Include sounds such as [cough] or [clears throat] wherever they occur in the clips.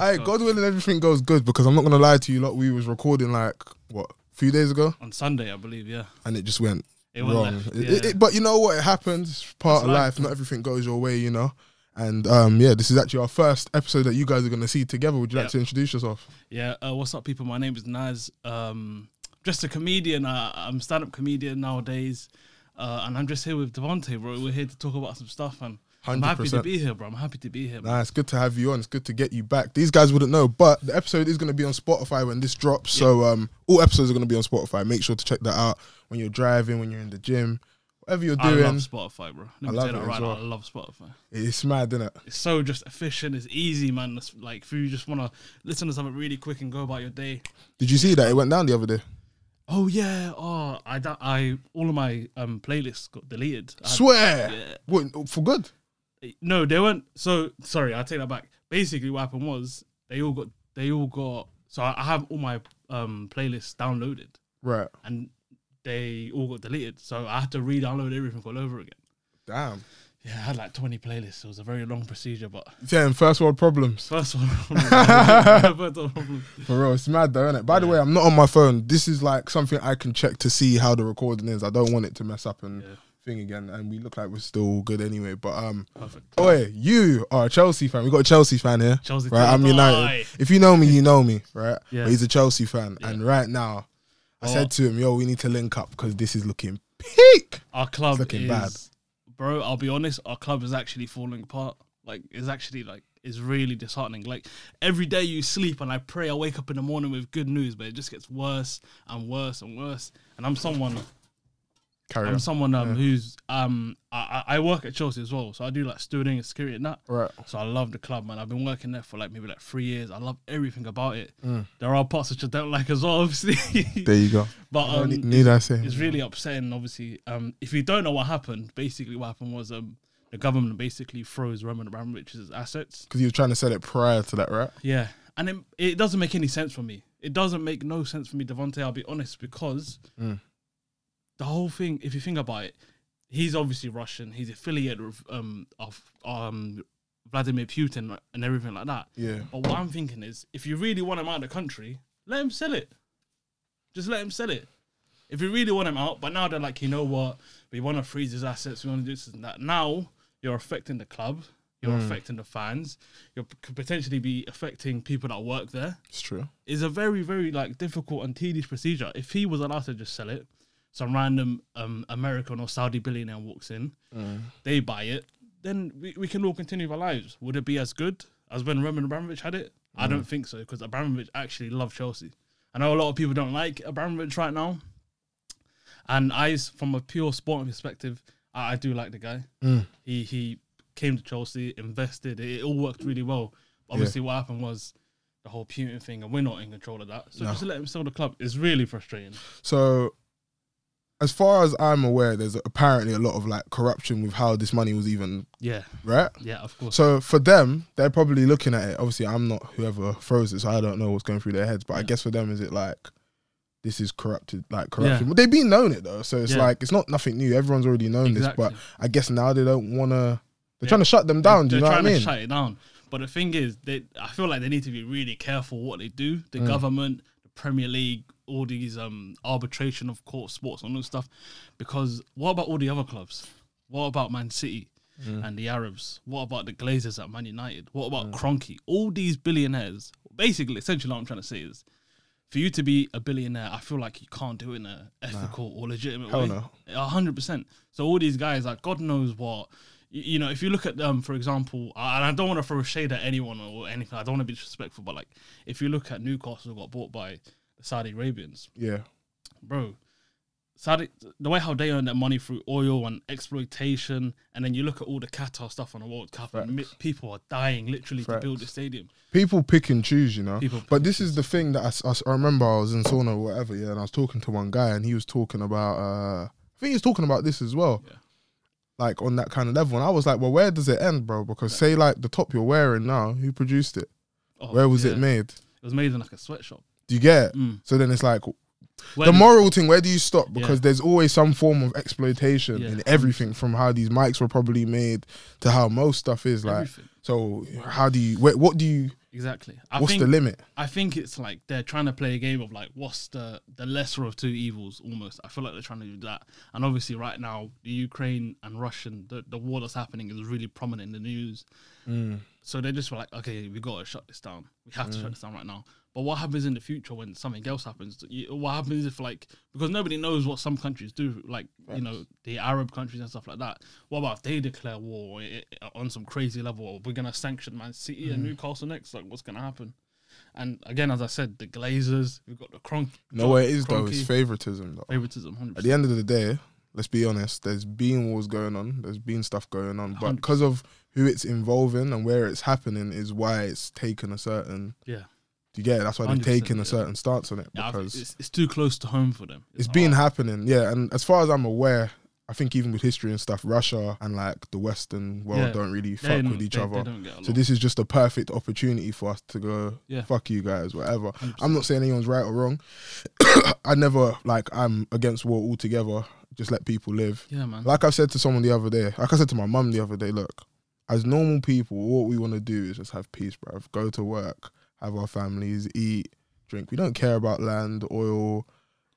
Hey, So- God willing, everything goes good because I'm not gonna lie to you. Lot, we was recording like what a few days ago, on Sunday, I believe. Yeah, and it just went it went wrong. left. Yeah. it- it- but you know what? It happens. It's part That's of life. life. Not everything goes your way, you know. And um, yeah, this is actually our first episode that you guys are gonna see together. Would you like to introduce yourself? Yeah, uh, what's up, people? My name is Naz. Um, just a comedian. Uh, I'm stand-up comedian nowadays, uh, and I'm just here with Devontae, bro. We're here to talk about some stuff, and I'm happy to be here, bro. I'm happy to be here. Nah, it's good to have you on. It's good to get you back. These guys wouldn't know, but the episode is going to be on Spotify when this drops. So um, all episodes are going to be on Spotify. Make sure to check that out when you're driving, when you're in the gym, whatever you're doing. I love Spotify, bro. Let I love it right well. I love Spotify. It's mad, isn't it? It's so just efficient. It's easy, man. It's like if you just want to listen to something really quick and go about your day. Did you see that it went down the other day? Oh yeah. Oh, I I all of my um playlists got deleted. I had- Swear, yeah. what for good? No, they weren't. So sorry, I take that back. Basically, what happened was they all got they all got. So I have all my um playlists downloaded, Right, and they all got deleted. So I had to re-download everything all over again. damn. Yeah, I had like twenty playlists. It was a very long procedure, but Damn, first world problems. [laughs] [laughs] first world problems. For real, it's mad though, isn't it? By the way, I'm not on my phone. This is like something I can check to see how the recording is. I don't want it to mess up and Yeah. Thing again. And we look like we're still good anyway. But um, perfect. Oi, you are a Chelsea fan. We got a Chelsea fan here. Chelsea right? I'm. United. If you know me, you know me, right? Yeah. But he's a Chelsea fan, Yeah. and right now, I Oh. said to him, "Yo, we need to link up because this is looking peak." Our club looking is, bad. bro. I'll be honest. Our club is actually falling apart. Like, it's actually like it's really disheartening. Like every day you sleep, and I pray I wake up in the morning with good news, but it just gets worse and worse and worse. And I'm someone, Carry I'm on. someone um Yeah. who's um I, I work at Chelsea as well, so I do like stewarding and security and that. Right. So I love the club, man. I've been working there for like maybe like three years. I love everything about it. Mm. There are parts which I don't like as well, [laughs] obviously. There you go. but um, need, need I say? it's really upsetting. Obviously, um, if you don't know what happened, basically what happened was um, the government basically froze Roman Abramovich's assets. Because you were trying to sell it prior to that, right? Yeah, and it, it doesn't make any sense for me. It doesn't make no sense for me, Devontae. I'll be honest, because Mm. The whole thing, if you think about it, he's obviously Russian. He's affiliated with um of um Vladimir Putin and everything like that. Yeah. But what I'm thinking is, if you really want him out of the country, let him sell it. Just let him sell it. If you really want him out, but now they're like, you know what? We want to freeze his assets. We want to do this and that. Now you're affecting the club. You're Mm. affecting the fans. You could potentially be affecting people that work there. It's true. It's a very, very like difficult and tedious procedure. If he was allowed to just sell it, some random um, American or Saudi billionaire walks in, Mm. they buy it, then we, we can all continue our lives. Would it be as good as when Roman Abramovich had it? I don't think so because Abramovich actually loved Chelsea. I know a lot of people don't like Abramovich right now, and I, from a pure sporting perspective, I, I do like the guy. Mm. He he came to Chelsea, invested. It, all worked really well. Obviously, what happened was the whole Putin thing, and we're not in control of that. So No. just let him sell the club. It's really frustrating. So, as far as I'm aware, there's apparently a lot of like corruption with how this money was even Yeah, right. yeah, of course. So for them, they're probably looking at it. Obviously, I'm not whoever froze it, so I don't know what's going through their heads. But I guess for them, is it like this is corrupted, like corruption? Yeah. But they've been known it though, so it's Yeah. like it's not nothing new. Everyone's already known exactly. this, but I guess now they don't want to. They're Yeah. trying to shut them down. do They're you know what I trying mean? to shut it down. But the thing is, they I feel like they need to be really careful what they do. The Mm. government, the Premier League, all these um arbitration of court sports and all this stuff. Because what about all the other clubs? What about Man City Mm. and the Arabs? What about the Glazers at Man United? What about Kroenke? All these billionaires. Basically, essentially, what I'm trying to say is, for you to be a billionaire, I feel like you can't do it in a ethical or legitimate Hell way. no. A hundred percent. So all these guys, like God knows what, you, know. If you look at them, for example, and I don't want to throw shade at anyone or anything. I don't want to be disrespectful, but like, if you look at Newcastle, got bought by the Saudi Arabians, Yeah, bro. Saudi, the way how they earn their money through oil and exploitation, and then you look at all the Qatar stuff on the World Cup, and mi- people are dying literally Facts. to build the stadium. people pick and choose, you know. People, But this is the thing that I remember I was in sauna or whatever, yeah, and I was talking to one guy and he was talking about, uh, I think he was talking about this as well, Yeah. like on that kind of level. And I was like, well, where does it end, bro? Because say like the top you're wearing now, who produced it? oh, Where was yeah. it made? It was made in like a sweatshop. Do you get it? Mm. So then it's like Where the moral thing. Where do you stop? Because Yeah. there's always some form of exploitation Yeah. in everything, from how these mics were probably made to how most stuff is. Like, everything. so how do you? Where, what do you? exactly. I What's think the limit? I think it's like they're trying to play a game of like what's the the lesser of two evils almost. I feel like they're trying to do that. And obviously right now the Ukraine and Russian the, the war that's happening is really prominent in the news. Mm. So they just were like, okay, we got to shut this down. We have to shut this down right now. But what happens in the future when something else happens? You- What happens if like because nobody knows what some countries do, like you know the Arab countries and stuff like that. What about if they declare war i- i- on some crazy level? We're gonna sanction Man City and mm. Newcastle next. Like what's gonna happen? And again, as I said, the Glazers, we've got the Kroenke. No, it is though It's favoritism though. favoritism. 100%. At the end of the day, let's be honest. There's been wars going on. There's been stuff going on, but because of who it's involving and where it's happening, is why it's taken a certain. yeah, you get it? That's why they've 100%, taken a certain stance on it yeah because it's, it's too close to home for them. it's been hard. happening. Yeah, and as far as I'm aware, I think even with history and stuff, Russia and like the Western world Yeah. don't really fuck with each they- other. They don't get along. So this is just a perfect opportunity for us to go, Yeah. fuck you guys, whatever. 100%. I'm not saying anyone's right or wrong. [coughs] I never like I'm against war altogether. Just let people live. yeah, man. Like I said to someone the other day, like I said to my mum the other day, look, as normal people, what we want to do is just have peace, bruv. Go to work, have our families, eat, drink. We don't care about land, oil,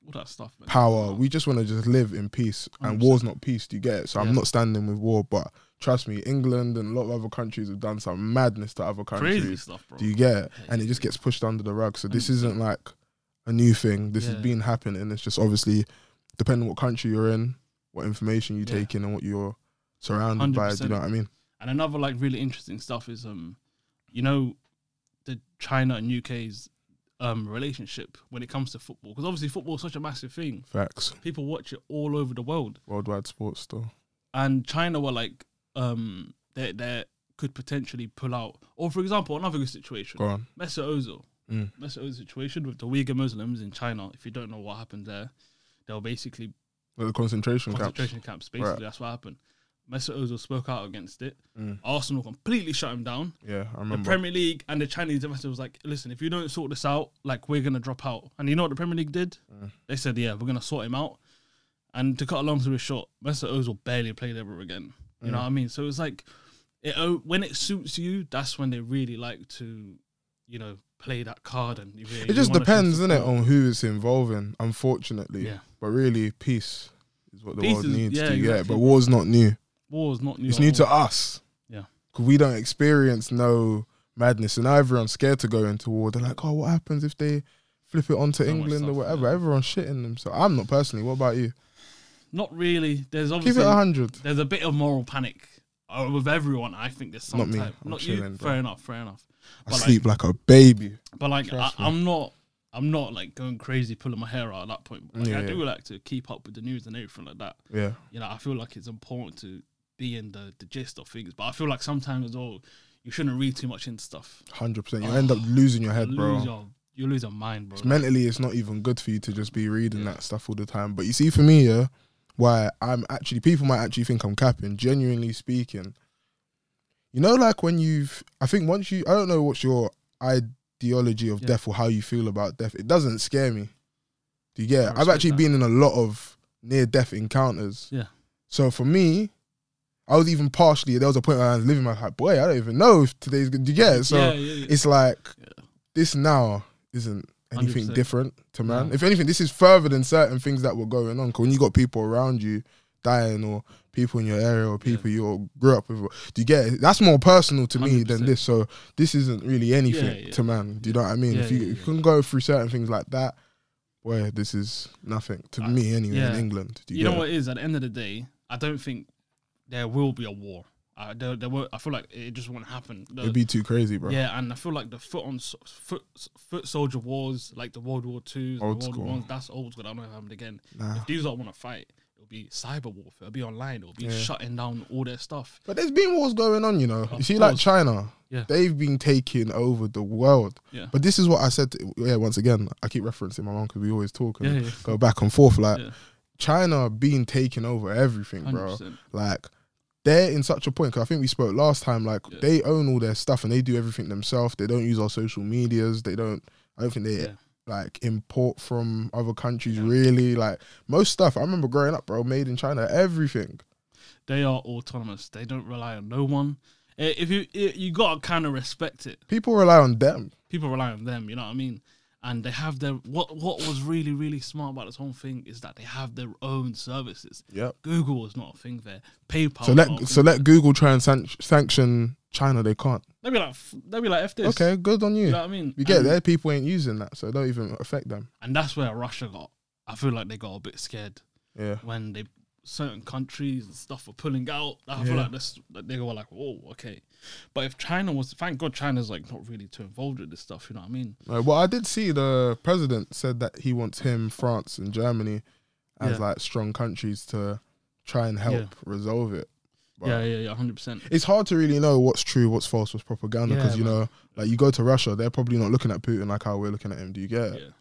all that stuff. Man. power. We just want to just live in peace. And 100%. war's not peace. Do you get it? So Yeah. I'm not standing with war, but trust me, England and a lot of other countries have done some madness to other countries. Crazy stuff, bro. Do you get it? And it just gets pushed under the rug. So this 100%. isn't like a new thing. This has been happening. It's just obviously depending what country you're in, what information you Yeah. take in, and what you're surrounded by. Do you know what I mean? And another like really interesting stuff is um, you know, the China and UK's um relationship when it comes to football because obviously football is such a massive thing. Facts. People watch it all over the world, Worldwide sports though. and China were like um they they could potentially pull out. Or for example, another good situation, Go on. Mesut Ozil. Mm. Mesut Ozil situation with the Uyghur Muslims in China. If you don't know what happened there, they were basically Like the concentration, camps. concentration camps. Basically, Right. that's what happened. Mesut Ozil spoke out against it. Mm. Arsenal completely shut him down. Yeah, I remember. The. Premier League and the Chinese investor was like, "Listen, if you don't sort this out, like we're gonna drop out." And you know what the Premier League did? Mm. They said, "Yeah, we're gonna sort him out." And to cut a long story short, Mesut Ozil barely played ever again. You Mm. know what I mean? So it's like, it oh, when it suits you, that's when they really like to, you know, play that card. And you really, it just you wanna show depends, innit, support. on who it's involving, unfortunately. Yeah, But really, peace is what the Peace world is- needs yeah, to get. exactly. But war's not new. War is not new. It's new all. to us. Yeah. Because we don't experience no madness. And now everyone's scared to go into war. They're like, oh, what happens if they flip it onto So England or whatever? yeah. Everyone's shitting them. So I'm not personally. What about you? Not really. There's Keep obviously it 100. there's a bit of moral panic uh, with everyone. I think there's some Not me. type. I'm not you. bro. Fair enough. Fair enough. I like- sleep like a baby. But like, I, I'm not. I'm not like going crazy, pulling my hair out at that point. Like, Yeah, I yeah. do like to keep up with the news and everything like that. Yeah. You know, I feel like it's important to be in the, the gist of things. But I feel like sometimes as well, you shouldn't read too much into stuff. 100%. You end up ah, losing your head, you bro. lose your you lose your mind, bro. It's mentally, it's not even good for you to just be reading Yeah. that stuff all the time. But you see, for me, yeah, why I'm actually people might actually think I'm capping. Genuinely speaking, you know, like when you've, I think once you, I don't know what's your ideology of Yeah. death or how you feel about death. It doesn't scare me. Do you get? I it? I've actually that. been in a lot of near death encounters. Yeah. So for me. I was even partially there was a point where I was living my like, boy, I don't even know if today's good. Do you get it? So yeah, yeah, yeah. it's like Yeah. this now isn't anything 100%. different to man. If anything, this is further than certain things that were going on. 'Cause when you got people around you dying, or people in your area, or people you grew up with, do you get it? That's more personal to me than this. So this isn't really anything Yeah, yeah. to man. Do you know what I mean? Yeah, if you, yeah, you can go through certain things like that, boy, this is nothing to I- me anyway. yeah. In England, do you, you know get what it is? At the end of the day, I don't think there will be a war. Uh, there, there will, I feel like it just won't happen. The- It'd be too crazy, bro. Yeah, and I feel like the foot on foot foot soldier wars, like the World War Two, Old World school. War Ones, that's old school. I don't know if happened again. Nah. If these don't want to fight, it'll be cyber warfare. It'll be online. It'll be Yeah. shutting down all their stuff. But there's been wars going on, you know. You Of see, like. China, Yeah. they've been taking over the world. Yeah. But this is what I said. To, yeah, once again, I keep referencing my mom because we always talk and Yeah, go back and forth. Like. China being taking over everything, Hundred bro. Like they're in such a point. Cause I think we spoke last time. Like Yeah. they own all their stuff and they do everything themselves. They don't use our social medias. They don't. I don't think they Yeah. like import from other countries. Yeah. Really, like most stuff. I remember growing up, bro. Made in China. Everything. They are autonomous. They don't rely on no one. Eh, If you eh, you gotta kind of respect it. People rely on them. People rely on them. You know what I mean? And they have their what. What was really really smart about this whole thing is that they have their own services. Yeah, Google is not a thing there. PayPal. So let so let Google try and san- sanction China. They can't. They'll be like, they'll be like, F this. Okay, good on you. You know what I mean? You get and, there. People ain't using that, so it don't even affect them. And that's where Russia got. I feel like they got a bit scared Yeah. when they certain countries and stuff were pulling out. I feel like this, like they were like, "Whoa, okay." But if China was, thank God, China's like not really too involved with this stuff. You know what I mean? Well, I did see the president said that he wants him, France, and Germany as Yeah. like strong countries to try and help Yeah. resolve it. But yeah, yeah, yeah, hundred percent. It's hard to really know what's true, what's false, what's propaganda because Yeah, you man. know, like you go to Russia, they're probably not looking at Putin like how we're looking at him. Do you get it?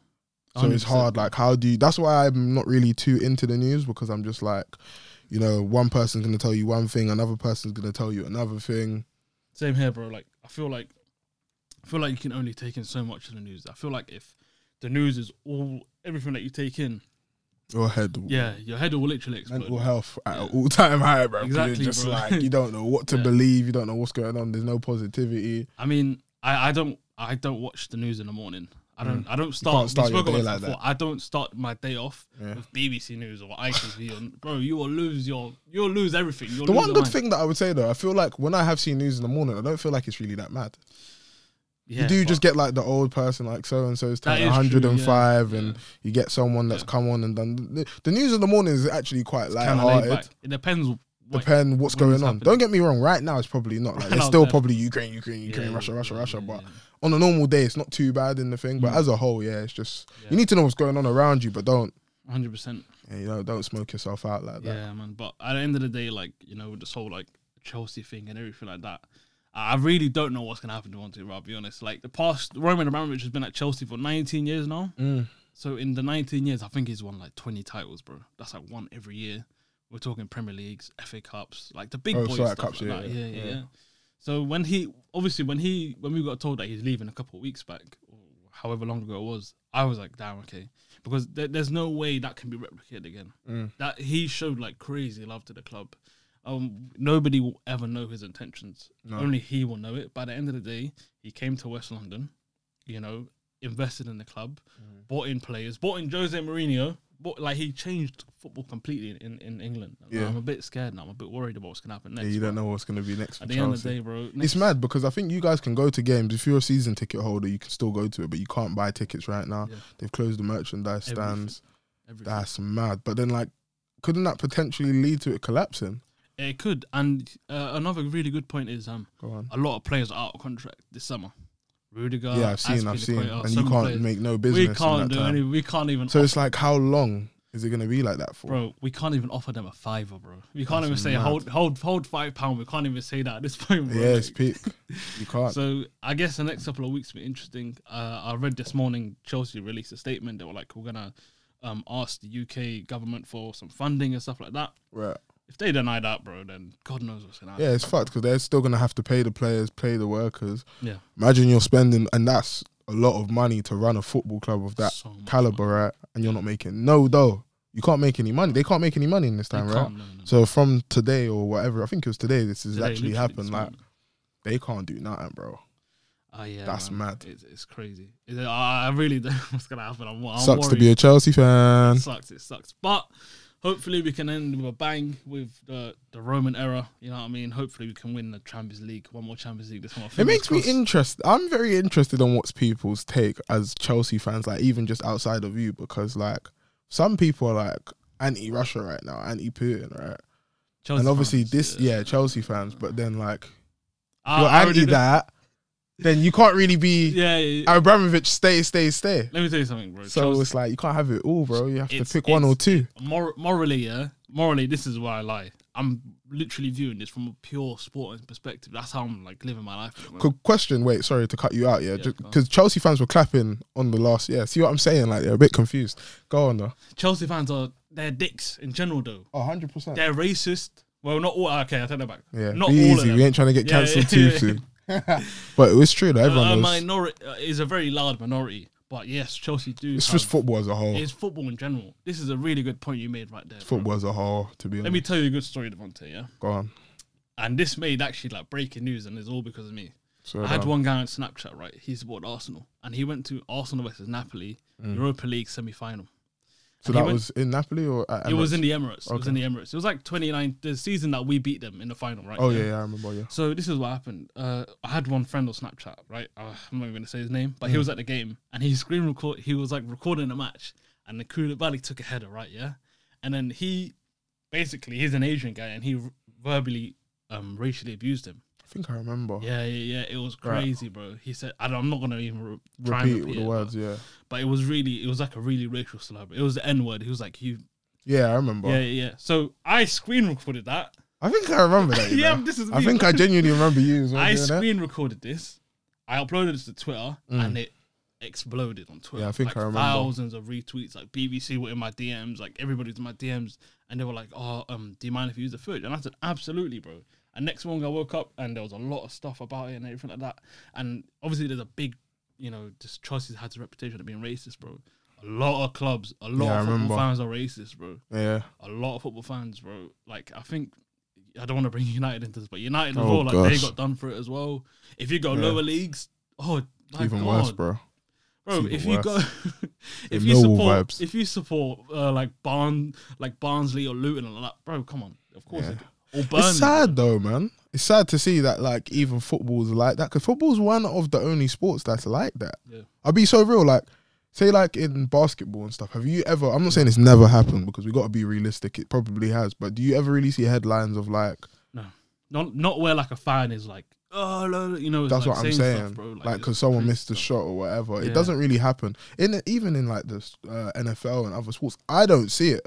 So it's 100%. hard. Like, how do you? That's why I'm not really too into the news because I'm just like, you know, one person's gonna tell you one thing, another person's gonna tell you another thing. Same here, bro. Like I feel like I feel like you can only take in so much of the news. I feel like if the news is all everything that you take in, Your head, yeah, your head will literally explode. mental health at Yeah. all time high, bro. Exactly, It's just bro. like you don't know what to [laughs] Yeah. believe. You don't know what's going on. There's no positivity. I mean, I, I don't I don't watch the news in the morning. I don't I don't start, can't start your day like before. I don't start my day off Yeah. with BBC News or ITV bro, you will lose your you'll lose everything. You'll The lose one your good mind. thing that I would say though, I feel like when I have seen news in the morning, I don't feel like it's really that mad. yeah, you do but just get like the old person, like so and so's That turn is true, 105, yeah, and you get someone that's come on and done. The, the news in the morning is actually quite kinda laid light-hearted. back. It depends. What, Depend what's going on. happening. Don't get me wrong. Right now, it's probably not. Like, [laughs] No, it's still probably Ukraine, Ukraine, Ukraine, Yeah, Russia, yeah, Russia, yeah, Russia. yeah, But yeah. On a normal day, it's not too bad in the thing. But Mm. as a whole, yeah, it's just you need to know what's going on around you, but don't hundred percent. yeah, you know don't smoke yourself out like that. Yeah, man. But at the end of the day, like you know, with this whole like Chelsea thing and everything like that, I really don't know what's gonna happen to Monte. I'll be honest. Like the past, Roman Abramovich has been at Chelsea for 19 years now. Mm. So in the 19 years, I think he's won like 20 titles, bro. That's like one every year. We're talking Premier Leagues, FA Cups, like the big Oh, boys sorry, stuff Cups, like yeah, that. yeah, Yeah, yeah, yeah. yeah. So when he obviously when he when we got told that he's leaving a couple of weeks back, or however long ago it was, I was like, damn, okay, because there, there's no way that can be replicated again. Mm. That he showed like crazy love to the club. Um, nobody will ever know his intentions. No. Only he will know it. By the end of the day, he came to West London, you know, invested in the club, Mm. bought in players, bought in Jose Mourinho. Bought, like he changed football completely in, in England. Yeah. I'm a bit scared now. I'm a bit worried about what's gonna happen next. Yeah, you don't know what's gonna be next At the end of the day, bro, It's mad because I think you guys can go to games. If you're a season ticket holder, you can still go to it, but you can't buy tickets right now. Yeah. They've closed the merchandise Everything. stands. everything. That's mad. But then, like, couldn't that potentially lead to it collapsing? It could. And uh, another really good point is um a lot of players are out of contract this summer. Rudiger, yeah, I've seen, I've seen, and you can't players. make no business. We can't do time. any. We can't even. So it's like, how long is it gonna be like that for? Bro, we can't even offer them a fiver, bro. We can't That's even say mad. hold hold hold five pound. We can't even say that at this [laughs] point, bro. yeah, it's peak. You [laughs] can't. So I guess the next couple of weeks will be interesting. Uh, I read this morning Chelsea released a statement. They were like, we're gonna um, ask the UK government for some funding and stuff like that. right. If they deny that, bro, then God knows what's gonna happen. Yeah, it's fucked because they're still gonna have to pay the players, pay the workers. Yeah. Imagine you're spending, and that's a lot of money to run a football club of that So caliber, right? And you're not making no dough. You can't make any money. They can't make any money in this They time, right? can't, no, no. So from today or whatever, I think it was today. This has Today, actually happened. Like they can't do nothing, bro. Oh yeah, That's man. mad. It's, it's crazy. It, I, I really [laughs] don't know what's gonna happen. I'm, I'm Sucks to be a Chelsea fan. It sucks. It sucks. But hopefully we can end with a bang with the the Roman era. You know what I mean? Hopefully we can win the Champions League. One more Champions League this summer. It makes me Fingers interested. I'm very interested on what's people's take as Chelsea fans, like even just outside of you, because like some people are like anti-Russia right now, anti-Putin, right? Chelsea and obviously fans, this, yeah, Chelsea fans. But then like I- you're I anti that, then you can't really be Yeah, yeah, yeah. Abramovich. Stay, stay, stay. Let me tell you something, bro. So Chelsea- it's like you can't have it all, bro. You have to pick one or two. mor- morally, yeah, morally, this is why I lie. I'm literally viewing this from a pure sporting perspective. That's how I'm like living my life. at the moment. Qu- question. Wait, sorry to cut you out. Yeah, Yeah, because Chelsea fans were clapping on the last. Yeah, see what I'm saying? Like they're a bit confused. Go on though. Chelsea fans are they're dicks in general, though. Oh, 100 percent. They're racist. Well, not all. Okay, I take that back. Yeah, not be all easy. We ain't trying to get Yeah, cancelled yeah, too [laughs] soon. [laughs] but it's true though. A, Everyone a knows. minority uh, is a very large minority, but yes, Chelsea do. It's just football as a whole. It's football in general. This is a really good point you made right there. bro. Football as a whole. To be honest. Let me tell you a good story, Devontae. Yeah. Go on. and this made actually like breaking news, and it's all because of me. So I had one guy on Snapchat, right? He supported Arsenal, and he went to Arsenal versus Napoli mm. Europa League semi final. So that went- was in Napoli or at It was in the Emirates. It was in the Emirates. It was like 29, the season that we beat them in the final, right? Oh yeah, yeah, I remember. Yeah. So this is what happened. Uh, I had one friend on Snapchat, right? Uh, I'm not even going to say his name, but he Mm. was at the game and he screen record. He was like recording a match, and the Koulibaly took a header, right? Yeah, and then he basically he's an Asian guy, and he verbally, um, racially abused him. I think I remember. Yeah, yeah, yeah. It was Right. crazy, bro. He said, I don't, "I'm not going to even re- try and Repeat repeat the it, words. Yeah. But, but it was really, it was like a really racial slur. It was the N word. He was like, "You." Yeah, I remember. Yeah, yeah, yeah. So I screen recorded that. I think I remember that. [laughs] yeah, know. this is. I me, think. I genuinely remember you as well. I that. screen recorded this. I uploaded it to Twitter and it exploded on Twitter. Mm. Yeah, I think like I remember. Thousands of retweets. Like BBC were in my DMs. Like everybody's in my DMs, and they were like, "Oh, um, do you mind if you use the footage?" And I said, "Absolutely, bro." And next morning I woke up and there was a lot of stuff about it and everything like that. And obviously there's a big, you know, just Chelsea's had a reputation of being racist, bro. A lot of clubs, a lot Yeah, I of football remember. fans are racist, bro Yeah. a lot of football fans, bro. Like I think I don't want to bring [laughs] United into this, but United as Oh, well, like they got done for it as well. If you go Yeah. lower leagues, oh Even God. worse, bro. bro. If you worse. go, [laughs] if you support, if you support uh, like Barn, like Barnsley or Luton and all that, bro, come on, of course. Yeah. Or Burnley, It's sad though, man. It's sad to see that like even football's like that because football's one of the only sports that's like that. Yeah. I'll be so real. Like, say like in basketball and stuff. Have you ever? I'm not saying it's never happened because we got to be realistic. It probably has. But do you ever really see headlines of like No, Not not where like a fan is like, oh, no, no," you know. that's what what I'm saying, stuff, bro. like because someone crazy missed a shot or whatever. Yeah. It doesn't really happen in even in like the uh, NFL and other sports. I don't see it.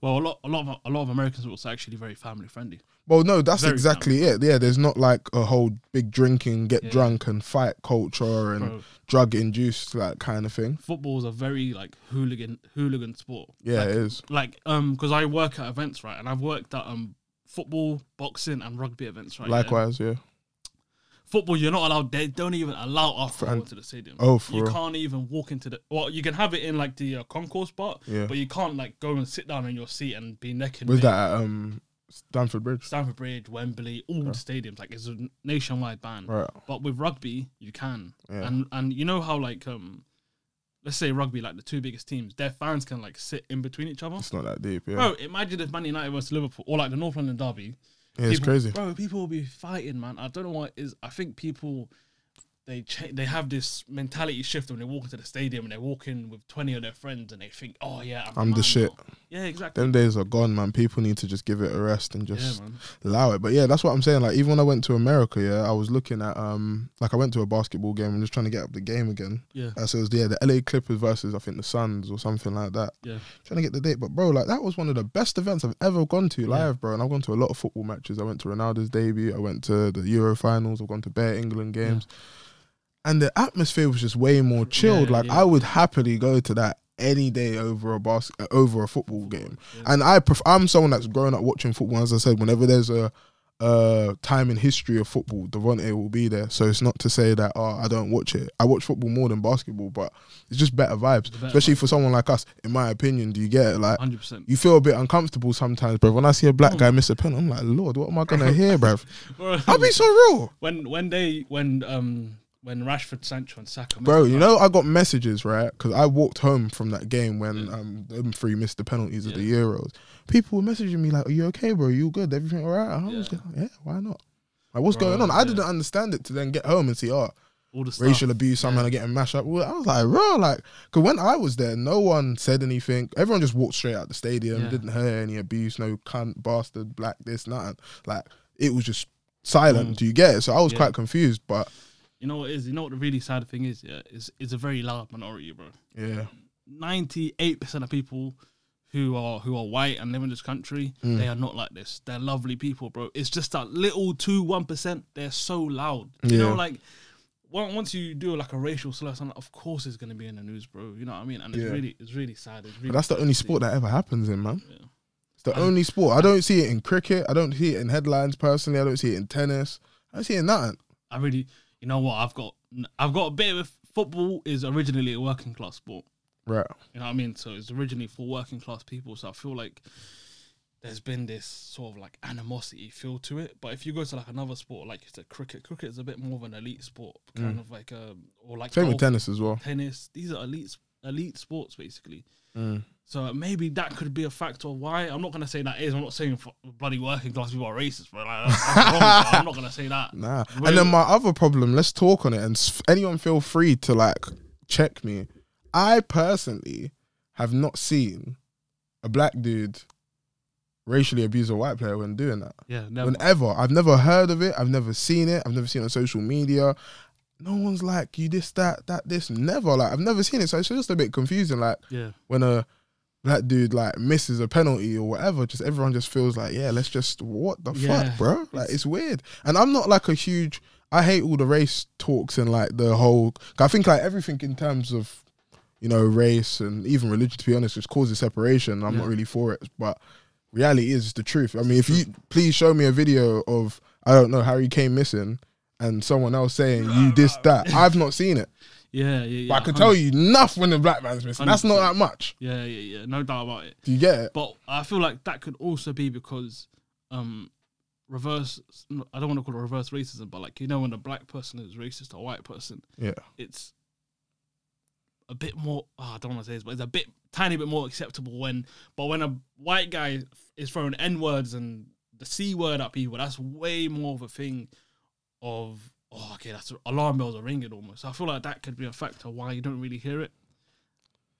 Well, a lot, a lot of a lot of American sports are actually very family friendly. Well, no, that's Very exactly it. Yeah, there's not like a whole big drinking, get Yeah. drunk and fight culture and Bro, drug induced like kind of thing. football is a very like hooligan hooligan sport. Yeah, like, it is. like um because I work at events right, and I've worked at um football, boxing, and rugby events right. yeah? Likewise, yeah. Football you're not allowed. They don't even allow alcohol Fan- into the stadium. Oh, for you real? can't even walk into the. Well, you can have it in like the uh, concourse part, Yeah. but you can't like go and sit down in your seat and be naked. Was that at um Stamford Bridge? Stamford Bridge, Wembley, all the stadiums? Like it's a nationwide ban. Right. But with rugby, you can. Yeah. And and you know how like um, let's say rugby, like the two biggest teams, their fans can like sit in between each other. It's not that deep, yeah. Bro, imagine if Man United versus Liverpool or like the North London derby. Yeah, it's people- crazy. bro. People will be fighting, man. I don't know what is. I think people they cha- they have this mentality shift when they walk into the stadium and they walk in with twenty of their friends and they think, oh yeah, I'm, I'm the shit. now." Yeah, exactly. Them days are gone, man. People need to just give it a rest and just yeah, allow it. But yeah, that's what I'm saying. Like even when I went to America, yeah, I was looking at um like I went to a basketball game and just trying to get up the game again. Yeah, Uh, so it was yeah, the LA Clippers versus I think the Suns or something like that. yeah. Trying to get the date, but bro, like that was one of the best events I've ever gone to Yeah. live, bro. And I've gone to a lot of football matches. I went to Ronaldo's debut. I went to the Euro finals. I've gone to bare England games, and the atmosphere was just way more chilled. Yeah, like yeah. I would happily go to that any day over a bas- uh, over a football game. Yeah. And I pref- I'm someone that's grown up watching football. As I said, whenever there's a uh time in history of football, Devontae will be there. So it's not to say that oh I don't watch it. I watch football more than basketball, but it's just better vibes, better especially vibes. for someone like us. In my opinion, do you get it? Like Hundred percent. you feel a bit uncomfortable sometimes, bro. When I see a black Oh. guy miss a pen, I'm like, Lord, what am I gonna [laughs] hear, bro? I'll be so real, when when they when um when Rashford, Sancho, and Saka, bro. You know, I got messages right because I walked home from that game when um them three missed the penalties of the Euros. People were messaging me like, "Are you okay, bro? you good? Everything all right?" And I was Yeah. like, "Yeah, why not?" Like, what's Bro, going on? I yeah. didn't understand it to then get home and see, oh, all the stuff. racial abuse, someone are getting mashed up. Well, I was like, bro, like, because when I was there, no one said anything. Everyone just walked straight out the stadium, Yeah. didn't hear any abuse, no cunt, bastard, black, this, nothing. Like, it was just silent. Mm. Do you get it? So I was Yeah. quite confused, but You know what it is? You know what the really sad thing is? Yeah, it's it's a very loud minority, bro. yeah, Ninety eight percent of people who are who are white and live in this country, Mm. they are not like this. They're lovely people, bro. It's just that little two one percent. They're so loud. You know, like once you do like a racial slur, something, of course it's gonna be in the news, bro. You know what I mean? And it's Yeah. really it's really sad. It's really that's the only sport that ever happens in, man. Yeah. It's the And- only sport. I don't see it in cricket. I don't see it in headlines personally. I don't see it in tennis. I don't see it in nothing. I really, you know what? I've got I've got a bit of football is originally a working class sport. Right. You know what I mean? So it's originally for working class people. So I feel like there's been this sort of like animosity feel to it. But if you go to like another sport, like you said, cricket, cricket is a bit more of an elite sport, kind of like um or like Mm. Same with tennis as well. tennis. These are elite elite sports basically. Mm. So maybe that could be a factor why. I'm not gonna say that is. I'm not saying f- bloody working class people are racist, but like that's, that's wrong. bro. I'm not gonna say that. [laughs] Nah. Really? And then my other problem, let's talk on it and anyone feel free to like check me. I personally have not seen a black dude racially abuse a white player when doing that. Yeah, never. Whenever. I've never heard of it. I've never seen it. I've never seen it on social media. No one's like, you this, that, that, this. Never. Like, I've never seen it. So it's just a bit confusing. Like, yeah, when a black dude like misses a penalty or whatever, just everyone just feels like, yeah, let's just what the Yeah. fuck, bro? Like It's- weird. And I'm not like a huge. I hate all the race talks and like the whole. I think like everything in terms of, you know, race and even religion. To be honest, just causes separation. I'm not really for it, but reality is the truth. I mean, if you please show me a video of I don't know Harry Kane missing. And someone else saying [laughs] you this that I've not seen it, yeah, yeah. yeah but I can tell you enough when the black man's missing. That's not that much. Yeah, yeah, yeah. No doubt about it. Do you get it? But I feel like that could also be because um reverse I don't want to call it reverse racism, but like you know when a black person is racist to a white person, Yeah. it's a bit more oh, I don't want to say this, but it's a bit tiny bit more acceptable when but when a white guy is throwing N words and the C word at people, that's way more of a thing of oh okay, that's alarm bells are ringing almost. I feel like that could be a factor why you don't really hear it.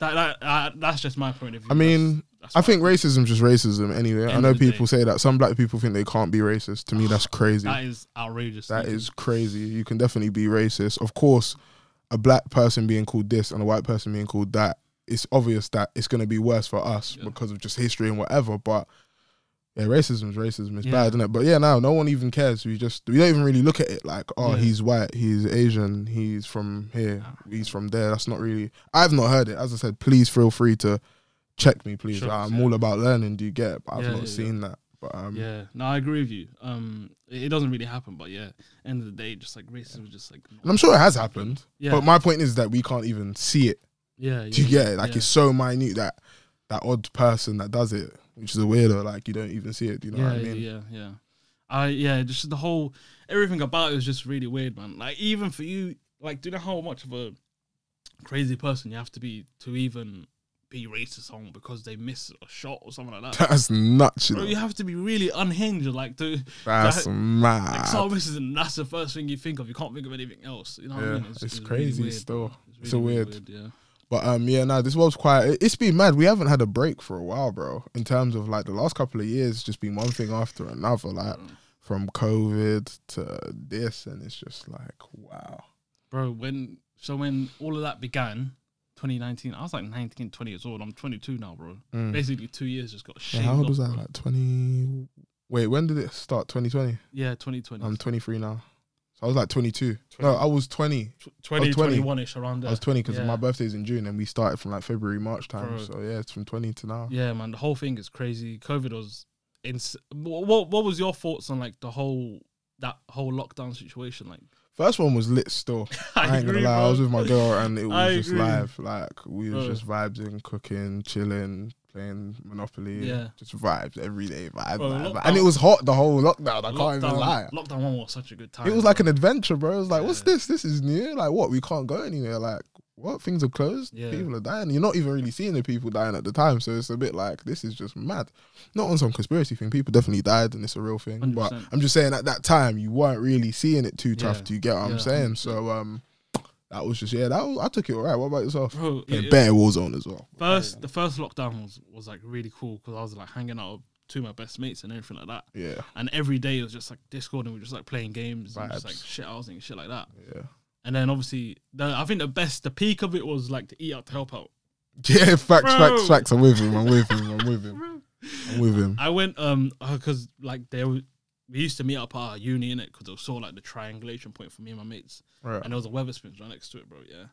That that uh, that's just my point of view. I mean, That's- that's I think racism's just racism anyway. I know people day. say that. Some black people think they can't be racist. To me, that's [sighs] crazy. That is outrageous. That is crazy. You can definitely be racist. Of course, a black person being called this and a white person being called that, it's obvious that it's going to be worse for us Yeah. because of just history and whatever. But yeah, racism is racism. It's Yeah. bad, isn't it? But yeah, now no one even cares. We just we don't even really look at it like, oh, Yeah. he's white, he's Asian, he's from here, he's from there. That's not really. I've not heard it. As I said, please feel free to check me, please. Sure, I'm yeah. all about learning. Do you get? it? But I've not seen that. But um, Yeah, no, I agree with you. Um, it, it doesn't really happen, but yeah, end of the day, just like racism is just like. and I'm sure it has happened. Yeah, But my point is that we can't even see it. yeah, yeah. Do you get it? Like it's so minute that that odd person that does it, which is a weirdo. Like you don't even see it. You know yeah, what I mean? yeah, yeah, yeah. I yeah, just the whole everything about it was just really weird, man. Like even for you, like, do you know how much of a crazy person you have to be to even be racist someone because they miss a shot or something like that? That's nuts. You Bro, know? you have to be really unhinged, like to That's like, mad. like and that's the first thing you think of. You can't think of anything else. You know what I mean? it's, really crazy weird. still. It's, It's a really, really weird. yeah. But um, yeah, no, this was quite. it- It's been mad. We haven't had a break for a while, bro. In terms of like the last couple of years, just been one thing after another. Like Mm. from COVID to this, and it's just like wow. bro when so when all of that began 2019 i was like 19 20 years old i'm 22 now bro Mm. basically two years just got Yeah, how old was I? bro. Like twenty. Wait, when did it start? Twenty twenty. yeah 2020 I'm 23 now. So I was like 22. No, I was 20. 20 20. 21ish around there I was 20 because yeah. my birthday's in June and we started from like February, March time. Bro. So yeah, it's from 20 to now. yeah man the whole thing is crazy covid was ins- what, what was your thoughts on like the whole that whole lockdown situation like First one was lit still. [laughs] I, ain't gonna agree, lie. I was with my girl and it [laughs] was I just agree. live. Like we was just vibing, cooking, chilling, playing Monopoly. Yeah. Just vibes, everyday vibe. Bro, vibe. And it was hot the whole lockdown. I can't even lockdown, lie. lockdown one was such a good time It was like an adventure, bro. It was like, what's this? This is new. Like, what? We can't go anywhere. Like, what? Things are closed. Yeah. People are dying. You're not even really seeing the people dying at the time. So it's a bit like, this is just mad. Not on some conspiracy thing. People definitely died and it's a real thing. But 100%. I'm just saying at that time, you weren't really seeing it too tough. Yeah. Do you get what I'm saying? 100%. So, um, that was just, yeah, that was, I took it all right. What about yourself? bro Yeah, it- it- better Warzone as well. first the first lockdown was was like really cool because i was like hanging out with two of my best mates and everything like that Yeah, And every day it was just like Discord and we were just like playing games and just Vibes. like shit housing and shit like that. yeah. And then obviously the I think the best the peak of it was like to eat out to help out. [laughs] Yeah, facts, Bro. facts, facts. I'm with him. I'm with him. I'm with him. [laughs] I'm with him. I went um because like there was we used to meet up at our uni in it because it was sort of like the triangulation point for me and my mates. Right. And there was a Wetherspoons right next to it, bro. Yeah.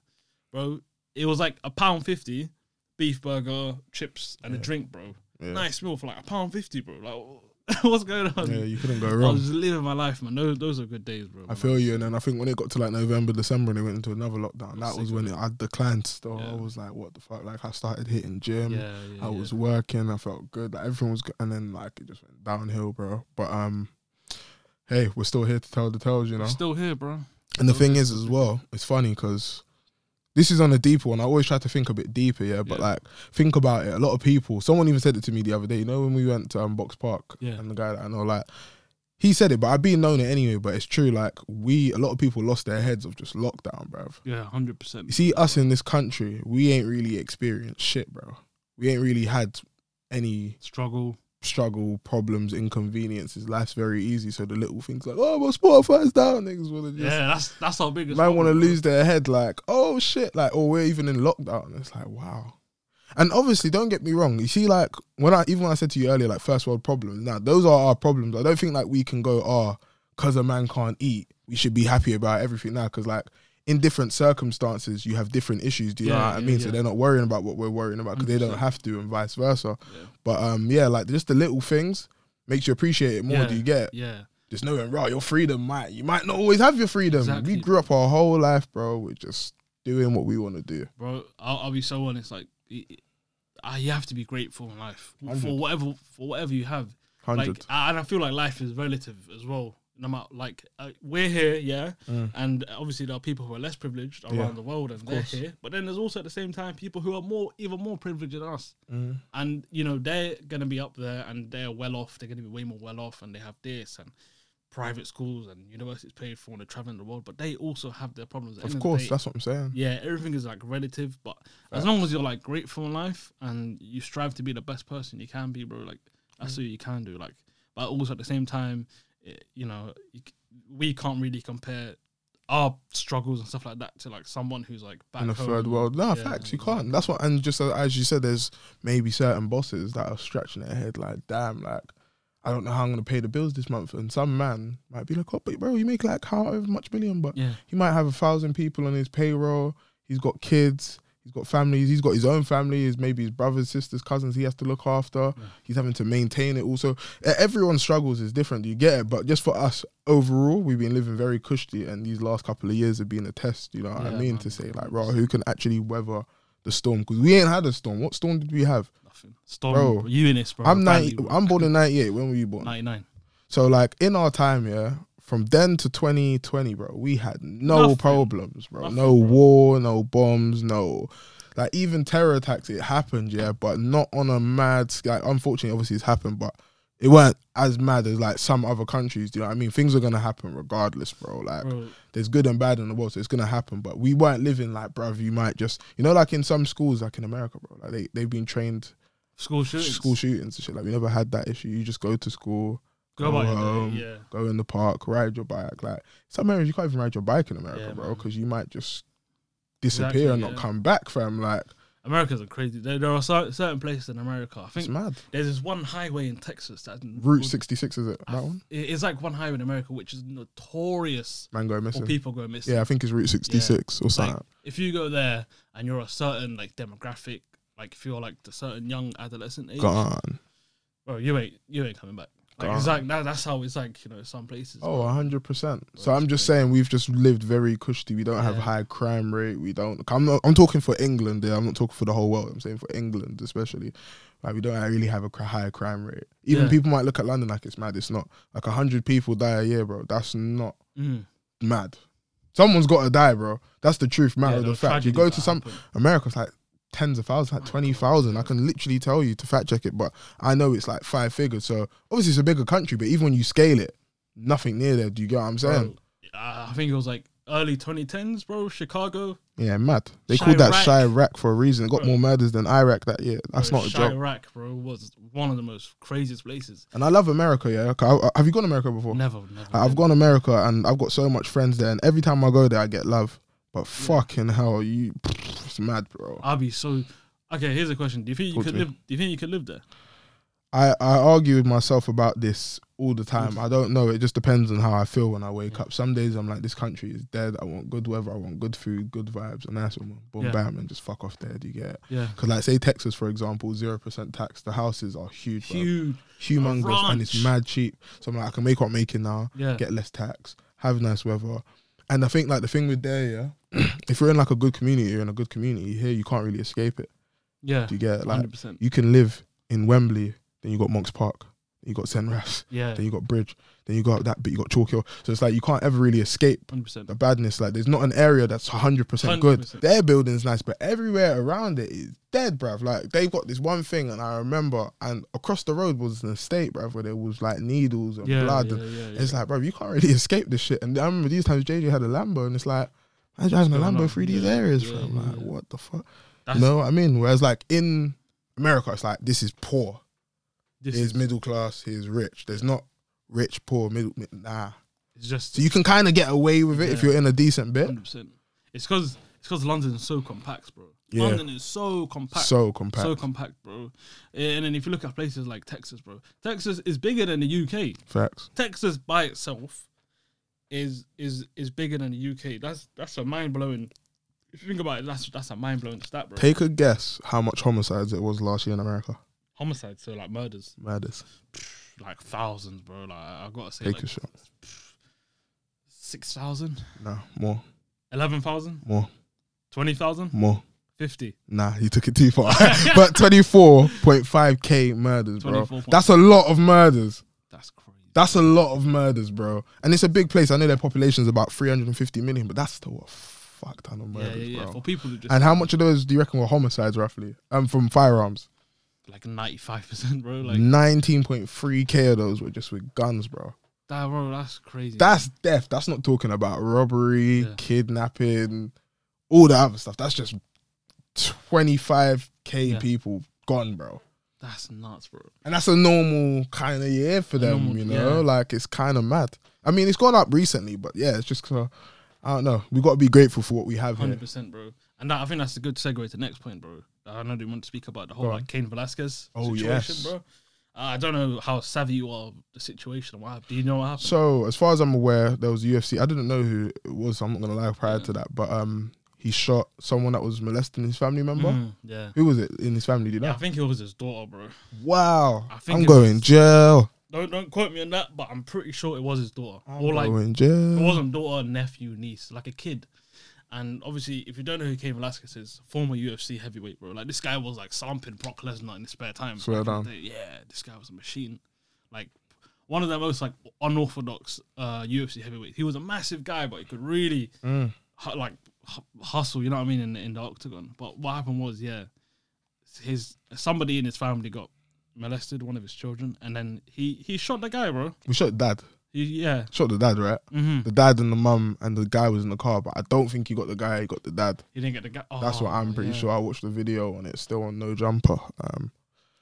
Bro, it was like a pound fifty, beef burger, chips, and a drink, bro. Yeah. Nice meal for like a pound fifty, bro. Like [laughs] What's going on? Yeah, you couldn't go wrong. I was just living my life, man. Those, those are good days, bro. I feel you, and then I think when it got to like November, December, and they went into another lockdown, that was when it. I declined. Still, Yeah. I was like, "What the fuck?" Like I started hitting gym. yeah, yeah, I yeah. was working. I felt good. Like everything was good, and then like it just went downhill, bro. But um, hey, we're still here to tell the tales, you know. still here, bro. And the still thing here is, as well, it's funny because this is on a deeper one. I always try to think a bit deeper, yeah. But Yeah. like, think about it. A lot of people. Someone even said it to me the other day. You know, when we went to um, Box Park, Yeah. and the guy that I know, like, he said it, but I've been known it anyway. But it's true. Like, we a lot of people lost their heads of just lockdown, bro. Yeah, hundred You percent. see, us in this country, we ain't really experienced shit, bro. We ain't really had any Struggle. Struggle, problems, inconveniences. Life's very easy. So the little things like, oh, well, Spotify's down, niggas want to just Yeah, that's that's our biggest. man want to lose their head like oh shit like or we're even in lockdown and it's like wow and obviously don't get me wrong you see like when i even when i said to you earlier like first world problems now those are our problems i don't think like we can go oh because a man can't eat we should be happy about everything now because like in different circumstances you have different issues do you know Yeah, what i yeah, mean so they're not worrying about what we're worrying about because they don't have to and vice versa Yeah. but um yeah like just the little things makes you appreciate it more Yeah. do you get Yeah, just knowing, right, your freedom might you might not always have your freedom. Exactly. We grew up our whole life, bro, with just doing what we want to do. bro. I'll, I'll be so honest. Like, it, it- ah, you have to be grateful in life for whatever for whatever you have. Hundred. Like, and I feel like life is relative as well. No matter, like, uh, we're here, yeah, Mm. and obviously there are people who are less privileged around Yeah, the world, and they're here. But then there's also at the same time people who are more, even more privileged than us, Mm. and you know they're gonna be up there, and they're well off. They're gonna be way more well off, and they have this and private schools and universities paid for, and they're traveling the world. But they also have their problems. At Of course, day, that's what I'm saying. yeah, everything is like relative, but as long as you're like grateful in life and you strive to be the best person you can be, bro, like that's what you can do. Like, but also at the same time, it, you know, we can't really compare our struggles and stuff like that to like someone who's like back In the home. third world, no Yeah, facts. You can't. That's what. And just as, as you said, there's maybe certain bosses that are scratching their head like, damn, like I don't know how I'm gonna pay the bills this month. And some man might be like, oh, but bro, you make like however much million, but Yeah, he might have a thousand people on his payroll. He's got kids. He's got families. He's got his own family. His maybe his brothers, sisters, cousins. He has to look after. Yeah. He's having to maintain it. Also, everyone struggles is different. You get it, but just for us overall, we've been living very cushy, and these last couple of years have been a test. You know what I mean? man. To say like, bro, who can actually weather the storm? Because we ain't had a storm. What storm did we have? nothing. Storm, Bro, bro, Eunice, bro. I'm ninety. I'm born in [laughs] '98. When were you born? 99. So like in our time, yeah, from then to 2020, bro, we had no Nothing. problems, bro. Nothing, no bro. war, no bombs, no like even terror attacks. It happened, yeah, but not on a mad scale. Unfortunately, obviously it's happened, but it weren't as mad as like some other countries. Do you know what I mean? Things are gonna happen regardless, bro. Like Bro, there's good and bad in the world, so it's gonna happen. But we weren't living like, bruv, you might just, you know, like in some schools, like in America, bro. Like they they've been trained school shootings. school shootings and shit. Like we never had that issue. You just go to school Go about your home, day, yeah. go in the park, ride your bike. Like some areas you can't even ride your bike in America, Yeah, bro, because you might just disappear Exactly, and not yeah. come back, fam. Like America's a crazy. There, there are cer- certain places in America. I it's think mad. there's this one highway in Texas that Route sixty six is it that f- one? It's like one highway in America which is notorious Mango for missing. people going missing. Yeah, I think it's Route sixty six or Like, something. if you go there and you're a certain like demographic, like if you're like the certain young adolescent age, Gone. bro, you ain't you ain't coming back. Like it's like that, that's how it's like you know some places. Oh, hundred percent. So I'm just saying we've just lived very cushy. We don't have Yeah. high crime rate. We don't. I'm not. I'm talking for England. There. I'm not talking for the whole world. I'm saying for England especially. Like we don't really have a cr- high crime rate. Even Yeah. people might look at London like it's mad. It's not. Like hundred people die a year, bro. That's not Mm. mad. Someone's got to die, bro. That's the truth, matter Yeah, of the fact. You tragedies go that to some happen. America's like tens of thousands, like twenty God. I can literally tell you to fact check it, but I know it's like five figures. So obviously it's a bigger country, but even when you scale it, nothing near there. Do you get what I'm saying? Bro, I I think it was like early 2010s, bro. Chicago. Yeah, mad. They called that Chiraq. Chiraq for a reason. It got Bro. more murders than Iraq that year. That's bro, not a joke. Chiraq, bro, was one of the most craziest places. And I love America. Yeah, 'Cause I- have you gone to America before? Never, never. I've gone to America and I've got so much friends there, and every time I go there, I get love. But fucking hell, you, [sniffs] it's mad, bro. I'll be so. Okay, here's a question: Do you think you Talk could to me. live? Do you think you could live there? I, I argue with myself about this all the time. I don't know. It just depends on how I feel when I wake up. Some days I'm like, this country is dead. I want good weather. I want good food, good vibes, a nice woman. Boom, Yeah. bam, and just fuck off there. Do you get it? Yeah. Because, like, say Texas, for example, 0% tax. The houses are huge, bro. Huge. humongous, and it's ranch. mad cheap. So I'm like, I can make what I'm making now, Yeah. get less tax, have nice weather. And I think, like, the thing with there, yeah, [clears throat] if you're in like a good community, you're in a good community here, you can't really escape it. Yeah. Do you get it? Like, Hundred percent. you can live in Wembley, then you got Monks Park, you got. Ras, Yeah. then you got Bridge, then you got that, but you got Chalk Hill. So it's like you can't ever really escape Hundred percent. the badness. Like there's not an area that's 100% good. 100%. Their building's nice, but everywhere around it is dead, bruv. Like they've got this one thing, and I remember, and across the road was an estate, bruv, where there was like needles and Yeah. blood. Yeah, and yeah, yeah. It's like, bruv, you can't really escape this shit. And I remember these times JJ had a Lambo, and it's like, I'm driving a Lambo on? through these areas, yeah, Like, what the fuck? That's- you know what I mean? Whereas like in America, it's like this is poor. This is middle class. Here's rich. There's not rich, poor, middle. mi- Nah. it's just So you can kind of get away with it if you're in a decent bit. hundred percent. It's because it's because London is so compact, bro. Yeah. London is so compact. So compact. So compact, bro. And then if you look at places like Texas, bro, Texas is bigger than the UK. Facts. Texas by itself is is is bigger than the UK. That's that's a mind blowing. If you think about it, that's that's a mind blowing stat, bro. Take a guess how much homicides it was last year in America. Homicides, so like murders, Maddest. like thousands, bro. Like I gotta say, Take like a shot. six thousand, No, more, eleven thousand, more, twenty thousand, more. fifty. Nah, you took it too far. [laughs] [laughs] but 24.5k murders, bro. That's a lot of murders. That's crazy. That's a lot of murders, bro. And it's a big place. I know their population is about 350 million, but that's still a fuck ton of murders, yeah, yeah. bro. For people who just And how much of those do you reckon were homicides, roughly? Um, from firearms. Like ninety five percent, bro. Like 19.3k of those were just with guns, bro. that, bro. That's crazy. That's death. That's not talking about robbery, Yeah. kidnapping, all the other stuff. That's just 25k Yeah. people gone, bro. that's nuts, bro. And that's a normal kind of year for A them, normal- you know? yeah. Like, it's kind of mad. I mean, it's gone up recently, but yeah, it's just, 'cause, uh, I don't know. we got to be grateful for what we have here. Hundred percent, bro. And that, I think that's a good segue to the next point, bro. I know you want to speak about the whole like Cain Velasquez Oh, situation, yes. bro. Uh, I don't know how savvy you are of the situation. What happened? Do you know what happened? So, as far as I'm aware, there was UFC. I didn't know who it was. I'm not going to lie prior to that. But um, he shot someone that was molesting his family member. Mhm, yeah. Who was it in his family? Do you know? yeah, I think it was his daughter, bro. wow. I think I'm going was- jail. Don't don't quote me on that, but I'm pretty sure it was his daughter, I'm or like going it wasn't daughter, nephew, niece, like a kid. And obviously, if you don't know who Cain Velasquez is, former UFC heavyweight, bro. Like this guy was like slumping Brock Lesnar in his spare time. Swear down. Yeah, this guy was a machine. Like one of the most like unorthodox uh, UFC heavyweights. He was a massive guy, but he could really Mm. hu- like hu- hustle. You know what I mean in the, in the octagon. But what happened was, yeah, his somebody in his family got molested, one of his children, and then he he shot the guy, bro. We shot dad. Yeah. Shot the dad, right? hmm The dad and the mum and the guy was in the car, but I don't think he got the guy. He got the dad. He didn't get the guy. That's what Oh, I'm pretty yeah. sure. I watched the video and it's still on No Jumper. Um,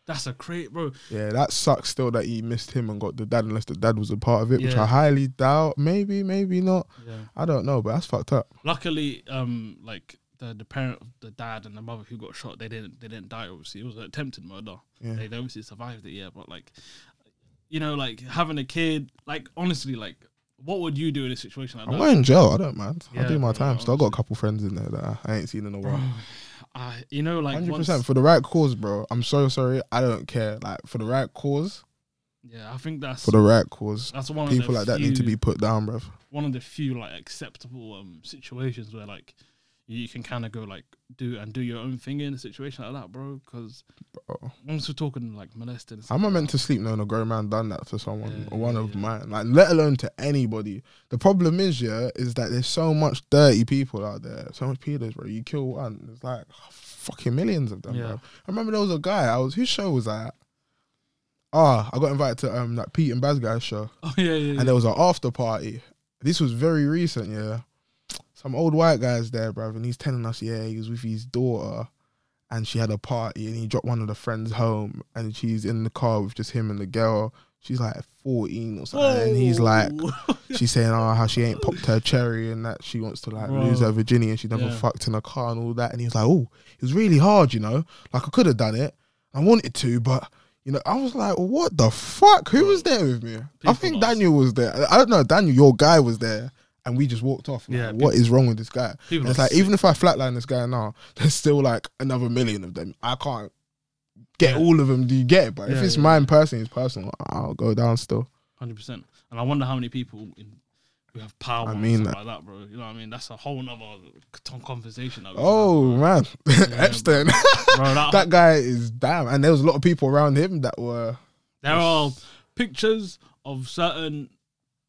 That's a crate, bro. yeah, that sucks. Still that he missed him and got the dad, unless the dad was a part of it, which I highly doubt. Maybe, maybe not. Yeah. I don't know, but that's fucked up. Luckily, um, like the the parent, the dad, and the mother who got shot, they didn't they didn't die. Obviously, it was an attempted murder. Yeah. They, they obviously survived it. Yeah, but like, you know, like having a kid, like honestly, like, what would you do in a situation like I'm that? going in jail. I don't mind. I Yeah, do my bro, time. Still, I got a couple friends in there that I ain't seen in a while. [sighs] I, you know, like Hundred once, percent for the right cause, bro. I'm so sorry. I don't care. Like for the right cause, yeah, I think that's for the right cause, that's one people of the like that need to few- be put down, bro. one of the few like acceptable um situations where like you can kind of go like do and do your own thing in a situation like that, bro. Because once we're talking like molesting, and stuff How am I like meant to sleep knowing a grown man done that to someone Yeah, or one yeah, of yeah. mine? Like, let alone to anybody. The problem is, yeah, is that there's so much dirty people out there, so much pedos, bro. You kill one, there's like fucking millions of them, Yeah. bro. I remember there was a guy. I was whose show was that? Ah, I got invited to um that Pete and Bas guy's show, [laughs] Oh yeah, yeah, yeah. and there was an after party. This was very recent, yeah. Some old white guys there, bruv, and he's telling us, yeah, he was with his daughter, and she had a party, and he dropped one of the friends home, and she's in the car with just him and the girl. She's like 14 or something, and he's like, [laughs] she's saying, oh, how she ain't popped her cherry, and that she wants to like Bro. lose her virginity, and she never Yeah. fucked in a car and all that. And he's like, oh, it was really hard, you know. Like I could have done it, I wanted to, but You know, I was like, what the fuck? Who was there with me? I think. Daniel was there. I don't know, Daniel, your guy was there. And we just walked off. Like, Yeah, what is wrong with this guy? It's like, sick. even if I flatline this guy now, [laughs] there's still like another million of them. I can't get Yeah. all of them. Do you get it? But if it's yeah. mine personally, it's personal, I'll go down still. Hundred percent. And I wonder how many people in who have power. I mean that. like that, bro. You know what I mean? That's a whole nother conversation. Oh, man. [laughs] Epstein. bro. [laughs] That, that guy is damn. And there was a lot of people around him that were. there are pictures of certain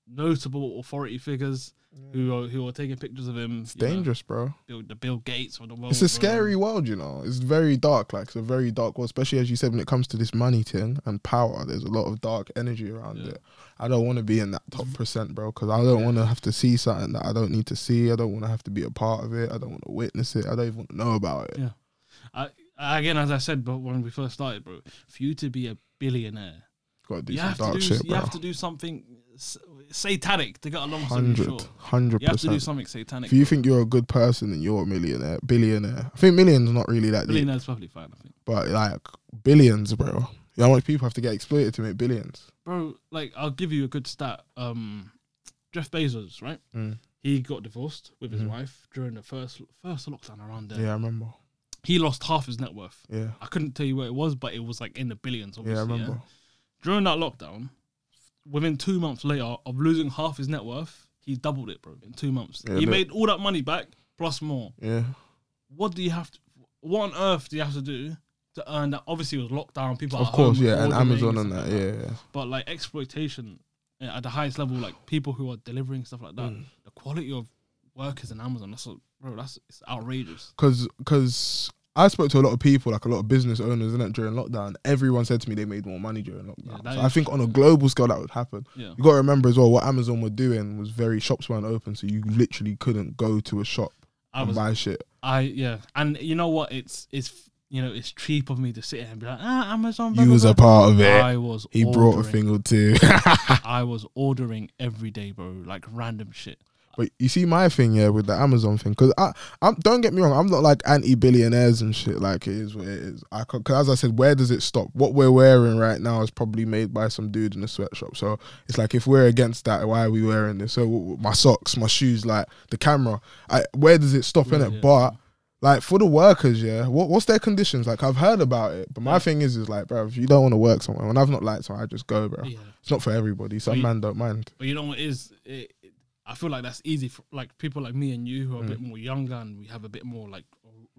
notable authority figures who are who are taking pictures of him. It's you know, dangerous, bro. Bill, the Bill Gates or the world. It's a bro. scary world, you know. It's very dark. Like it's a very dark world, especially as you said when it comes to this money thing and power. There's a lot of dark energy around Yeah. it. I don't want to be in that top percent, bro, because I don't want to have to see something that I don't need to see. I don't want to have to be a part of it. I don't want to witness it. I don't even want to know about it. Yeah. I, again, as I said, but when we first started, bro, for you to be a billionaire, Got to do you some have to dark do shit, you bro. have to do something satanic to get along. So Hundred, sure. hundred You have to do something satanic. If you think you're a good person and you're a millionaire, billionaire, I think millions not really that deep, Billionaire's perfectly fine, I think. but like billions, bro. You know how much people have to get exploited to make billions? Bro, like I'll give you a good stat. Um, Jeff Bezos, right? Mm. He got divorced with his Mhm. wife during the first first lockdown around there. Yeah, I remember. He lost half his net worth. Yeah, I couldn't tell you where it was, but it was like in the billions. yeah, I remember. During that lockdown, within two months later of losing half his net worth, he doubled it, bro. In two months, Yeah, he look. made all that money back plus more. Yeah, What do you have to? What on earth do you have to do to earn that? Obviously, it was lockdown. People of course, yeah, and Amazon and that, like yeah, yeah. but like exploitation uh, at the highest level, like people who are delivering stuff like that, Mm. the quality of workers in Amazon, that's a, bro, that's it's outrageous. Because because I spoke to a lot of people, like a lot of business owners, and during lockdown. Everyone said to me they made more money during lockdown. Yeah, so I think true. on a global scale that would happen. Yeah, You got to remember as well what Amazon were doing was very shops weren't open, so you literally couldn't go to a shop I and was, buy shit. I yeah, and you know what? It's it's you know it's cheap of me to sit here and be like, ah, Amazon. You was a part of it. I was. He brought a thing or two. [laughs] I was ordering every day, bro, like random shit. But you see my thing, yeah, with the Amazon thing, because I, I'm don't get me wrong, I'm not like anti-billionaires and shit. Like it is what it is. I because as I said, where does it stop? What we're wearing right now is probably made by some dude in a sweatshop. So it's like if we're against that, why are we wearing this? So my socks, my shoes, like the camera, I, where does it stop in Yeah, it? yeah. But like for the workers, yeah, what, what's their conditions? Like I've heard about it, but my Yeah. thing is, is like, bro, if you don't want to work somewhere, and I've not liked somewhere, I just go, bro. It's not for everybody. Some man don't mind. but you know what is? It, I feel like that's easy for like people like me and you who are a Mm. bit more younger and we have a bit more like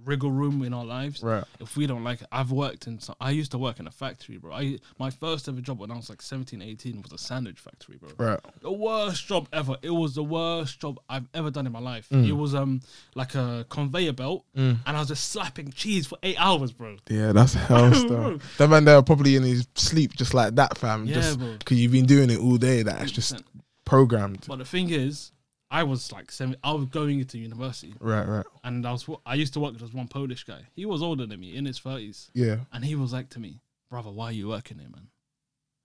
wriggle room in our lives. Right. if we don't like it, I've worked in some, I used to work in a factory, bro. I my first ever job when I was like 17, 18 was a sandwich factory, bro. Right. The worst job ever. It was the worst job I've ever done in my life. Mm. It was um like a conveyor belt Mm. and I was just slapping cheese for eight hours, bro. Yeah, that's [laughs] hell stuff. That man there probably in his sleep just like that, fam. Yeah, just bro. because you've been doing it all day. That's just 100%. Programmed. But the thing is, I was like seven. I was going into university, Right, right. and I was. I used to work with this one Polish guy. He was older than me, in his thirties, Yeah. and he was like to me, "Brother, why are you working here, man?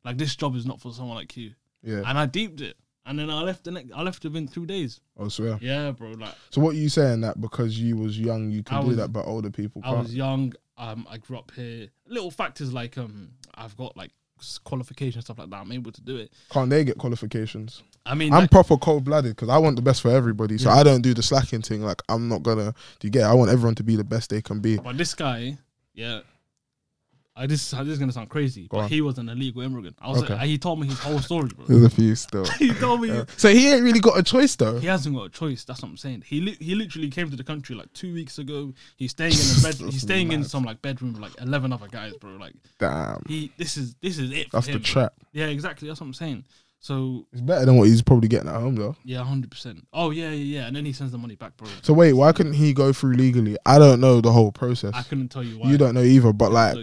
Like this job is not for someone like you." Yeah. And I deeped it, and then I left the next. I left within two days. I swear. Yeah, bro. Like So what are you saying that because you was young you can I do was- that, but older people I can't? was young. Um, I grew up here. Little factors like um, I've got like qualifications stuff like that. I'm able to do it. Can't they get qualifications? I mean, I'm like, proper cold blooded because I want the best for everybody. So Yeah. I don't do the slacking thing. Like I'm not gonna. Do you get? it? I want everyone to be the best they can be. but this guy, yeah. I this this is gonna sound crazy, Go but on. he was an illegal immigrant. I was Okay. like, he told me his whole story, bro. There's a few still. [laughs] he told me. So he ain't really got a choice though. he hasn't got a choice. That's what I'm saying. He li- he literally came to the country like two weeks ago. He's staying in a bed. [laughs] he's staying in some like bedroom with like eleven other guys, bro. Like Damn. he, this is this is it. For That's him, the bro. trap. Yeah, exactly. That's what I'm saying. So It's better than what he's probably getting at home though. yeah, hundred percent. Oh yeah, yeah, yeah. And then he sends the money back, bro. So wait, why couldn't he go through legally? I don't know the whole process. I couldn't tell you why. You don't know either, but like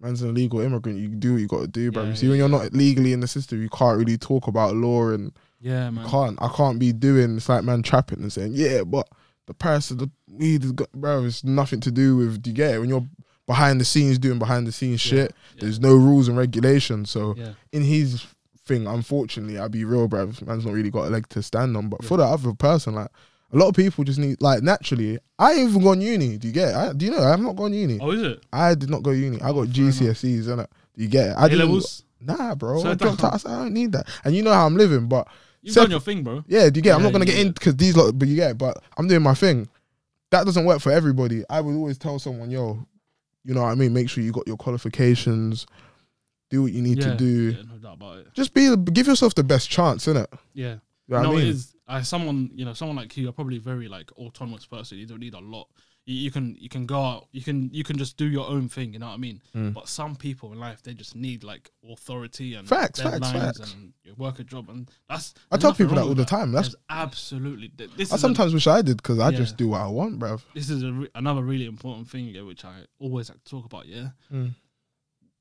man's an illegal immigrant. You do what you got to do, bro. Yeah, you see, yeah, when you're not legally in the system, you can't really talk about law and Yeah, man. can't. I can't be doing. It's like man trapping and saying, yeah, but the price of the weed is, got, bro. It's nothing to do with. Do you get it? When you're behind the scenes doing behind the scenes shit, there's no rules and regulations. So Yeah, in his thing, unfortunately, I'll be real, bro. Man's not really got a leg to stand on. But Yeah. for the other person, like a lot of people just need, like naturally. I ain't even gone uni. Do you get? It? I, do you know? I've not gone uni. Oh, is it? I did not go uni. I got. GCSEs, innit? Do you get it? I levels. Nah, bro. So I dropped that- out. I don't need that. And you know how I'm living, but You've done your thing, bro. yeah, do you get? I'm not gonna get in because these lot, but you get. it. But I'm doing my thing. That doesn't work for everybody. I would always tell someone, yo, you know what I mean. Make sure you got your qualifications. Do what you need yeah, to do. No about it. Just be, give yourself the best chance, innit? Yeah. You know no, I mean? it is. As someone, you know, someone like you, you're probably very like autonomous person. You don't need a lot. You, you can you can go out. You can you can just do your own thing. You know what I mean? Mm. But some people in life, they just need like authority and Facts, facts, deadlines facts. and you work a job, and that's. I tell people that all the time. That's There's absolutely. This I is a- sometimes wish I did because I Yeah. just do what I want, bruv. this is a re- another really important thing, yeah, which I always like to talk about. Yeah, Mm.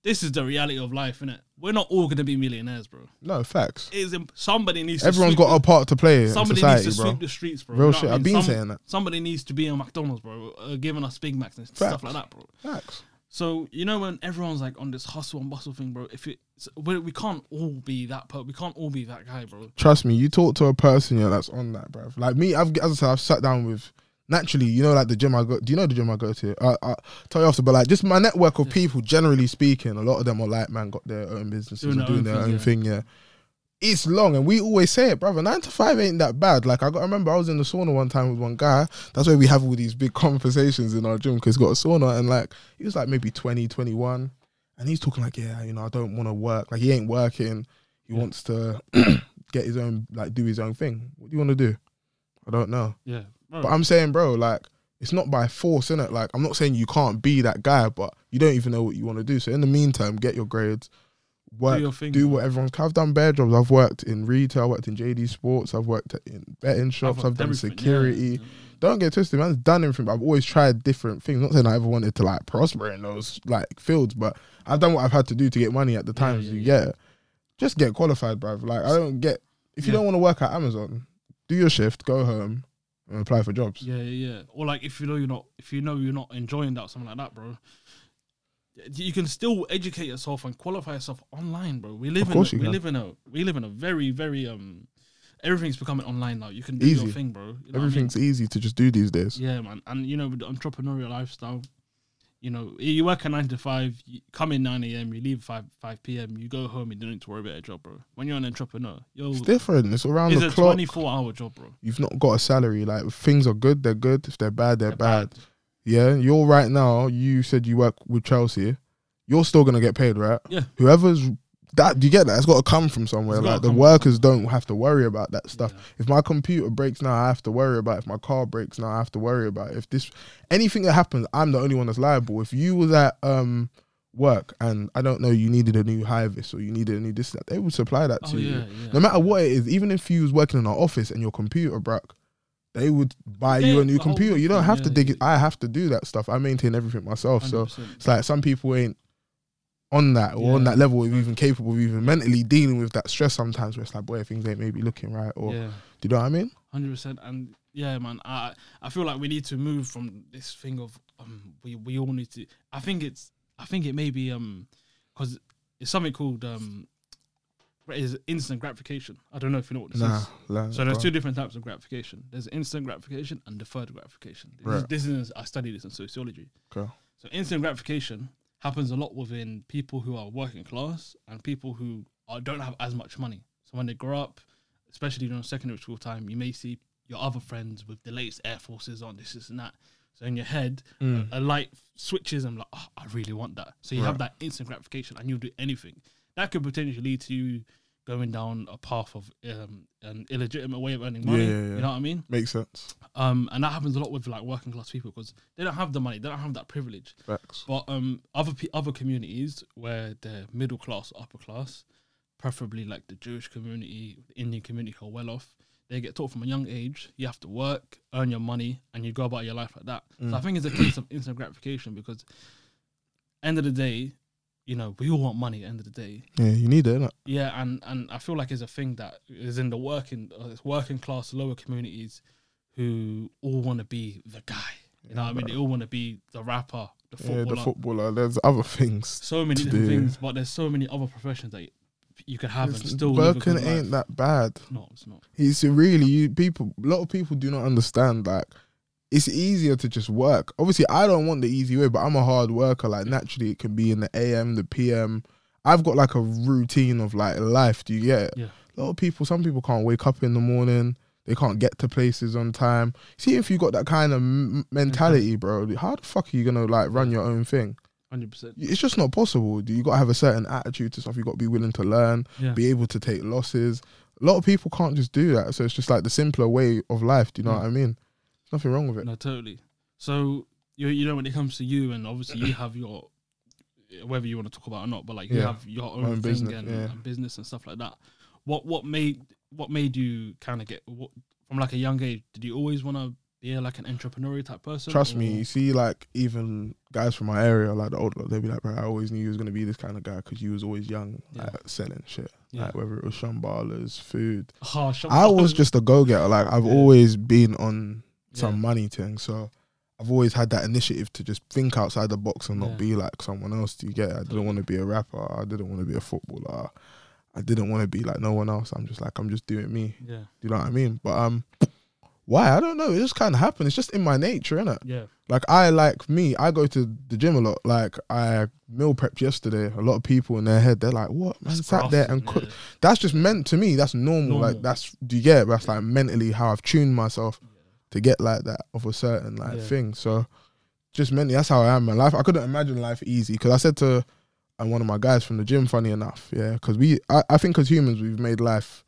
This is the reality of life, innit? We're not all gonna be millionaires, bro. No facts. It is imp- somebody needs. to Everyone's sweep got a part to play in Somebody society, needs to bro. sweep the streets, bro. Real You know shit. what I I've mean? been saying that. Somebody needs to be in McDonald's, bro, uh, giving us Big Macs and stuff Facts. like that, bro. Facts. So you know when everyone's like on this hustle and bustle thing, bro. If it, we, we can't all be that. Per- we can't all be that guy, bro. Trust me, you talk to a person yeah that's on that, bruv. Like me, I've as I said, I've sat down with naturally, you know, like the gym I go. Do you know the gym I go to? I, I tell you after, but like just my network of Yeah. people, generally speaking, a lot of them are like man, got their own businesses Doing and their doing own their thing, own yeah. thing. Yeah, it's long, and we always say it, brother. Nine to five ain't that bad. Like I got, I remember I was in the sauna one time with one guy. That's where we have all these big [laughs] conversations in our gym because he's got a sauna, and like he was like maybe 20, 21, and he's talking like, yeah, you know, I don't want to work. Like he ain't working. He Yeah. wants to [clears throat] get his own, like do his own thing. What do you want to do? I don't know. Yeah, But I'm saying, bro, like it's not by force, innit? Like I'm not saying you can't be that guy, but you don't even know what you want to do. So in the meantime, get your grades, work, do do, thing. bro. what everyone's. I've done bare jobs. I've worked in retail, I worked in JD Sports, I've worked in betting shops, I've, worked done everything, yeah. security. Don't get twisted, man's done everything. But I've always tried different things. Not saying I ever wanted to like prosper in those like fields, but I've done what I've had to do to get money at the Yeah, times yeah, you yeah. get. Just get qualified, bruv. Like I don't get if you Yeah. don't want to work at Amazon, do your shift, go home, and apply for jobs. Yeah, yeah, yeah. Or like if you know you're not, if you know you're not enjoying that, something like that, bro. You can still educate yourself and qualify yourself online, bro. We live Of in a, we can. live in a we live in a very very um everything's becoming online now. You can do Easy. your thing, bro. You know what I mean? Everything's easy to just do these days. Yeah, man. And you know, with the entrepreneurial lifestyle, you know, you work at nine to five, you come in nine AM, you leave five five PM, you go home, you don't need to worry about a job, bro. When you're an entrepreneur, yo It's different. It's around it's the a clock. twenty four hour job, bro. You've not got a salary. Like if things are good, they're good. If they're bad, they're, They're bad. Yeah, you're right now. You said you work with Chelsea. You're still gonna get paid, right? Yeah. Whoever's that, do you get that? It's got to come from somewhere. It's Like the from workers don't have to worry about that stuff. Yeah. If my computer breaks now, I have to worry about. it. If my car breaks now, I have to worry about. it. If this anything that happens, I'm the only one that's liable. If you was at um work and I don't know, you needed a new high vis or you needed a new this that, they would supply that Oh to you. yeah, yeah. No matter what it is, even if you was working in an office and your computer broke, they would buy Yeah, you a new computer. You don't have to dig yeah. it. I have to do that stuff. I maintain everything myself. So 100%. it's like some people ain't on that or on that level of even capable of even mentally dealing with that stress sometimes where it's like, boy, things ain't maybe looking right or yeah. do you know what I mean? Hundred percent, and yeah, man. I I feel like we need to move from this thing of um we we all need to. I think it's I think it may be um because it's something called um is instant gratification. I don't know if you know what this Nah. is. nah, So there's two different types of gratification. There's instant gratification and deferred gratification. This, is, this is I studied this in sociology. Okay. So instant gratification happens a lot within people who are working class and people who are, don't have as much money. So when they grow up, especially during secondary school time, you may see your other friends with the latest Air Forces on, this, this, and that. So in your head, Mm. a light switches and like, oh, I really want that. So you have that instant gratification and you'll do anything. That could potentially lead to going down a path of um, an illegitimate way of earning money. Yeah, yeah, yeah. You know what I mean? Makes sense. Um, and that happens a lot with like working class people because they don't have the money, they don't have that privilege. Facts. But um, other pe- other communities where they're middle class, upper class, preferably like the Jewish community, the Indian community who are well off, they get taught from a young age. You have to work, earn your money, and you go about your life like that. So I Mm. think it's a case of instant gratification because, end of the day, you know, we all want money. At the end of the day, Yeah, you need it, yeah, and and I feel like it's a thing that is in the working uh, it's working class lower communities who all want to be the guy. You know what I mean? They all want to be the rapper, the Yeah, footballer. the footballer. There's other things. so many different do. things, but there's so many other professions that you could have and still live a working life. ain't that bad. No, it's not. It's really you people. A lot of people do not understand. Like, it's easier to just work. Obviously, I don't want the easy way, but I'm a hard worker. Like naturally, it can be in the AM, the PM, I've got like a routine of like life. Do you get it? Yeah. A lot of people, some people can't wake up in the morning. They can't get to places on time. See, if you got that kind of m- mentality, bro, how the fuck are you gonna like run your own thing? Hundred percent. It's just not possible. You got to have a certain attitude to stuff. You got to be willing to learn, Yeah. be able to take losses. A lot of people can't just do that. So it's just like the simpler way of life. Do you know Mm. what I mean? There's nothing wrong with it. No, totally. So you you know when it comes to you, and obviously you have your whether you want to talk about it or not, but like you Yeah. have your own, own thing business, and, yeah. and business and stuff like that. What what made what made you kind of get what, from like a young age? Did you always want to be like an entrepreneurial type person? Trust me, or- you see, like even guys from my area, like the older, they'll be like, "Bro, I always knew you was gonna be this kind of guy because you was always young, Yeah. like selling shit, Yeah. like whether it was shambhalas, food. Oh, shut I up. was just a go getter. Like I've Yeah. always been on some Yeah. money thing, so I've always had that initiative to just think outside the box and not Yeah. be like someone else. Do you get? it? I didn't want to be a rapper. I didn't want to be a footballer. I didn't want to be like no one else. I'm just like I'm just doing me. Yeah, Do you know what I mean? But um, why? I don't know. It just kind of happened. It's just in my nature, innit? yeah, Like I like me, I go to the gym a lot. Like I meal prepped yesterday. A lot of people in their head, they're like, "What man That's sat there and cook?" yeah. That's just meant to me. That's normal. Like that's do you get? it? That's like mentally how I've tuned myself to get like that of a certain like Yeah. thing. So just mentally, that's how I am. Man, life. I couldn't imagine life easy because I said to and one of my guys from the gym, funny enough, yeah, because we, I, I think as humans, we've made life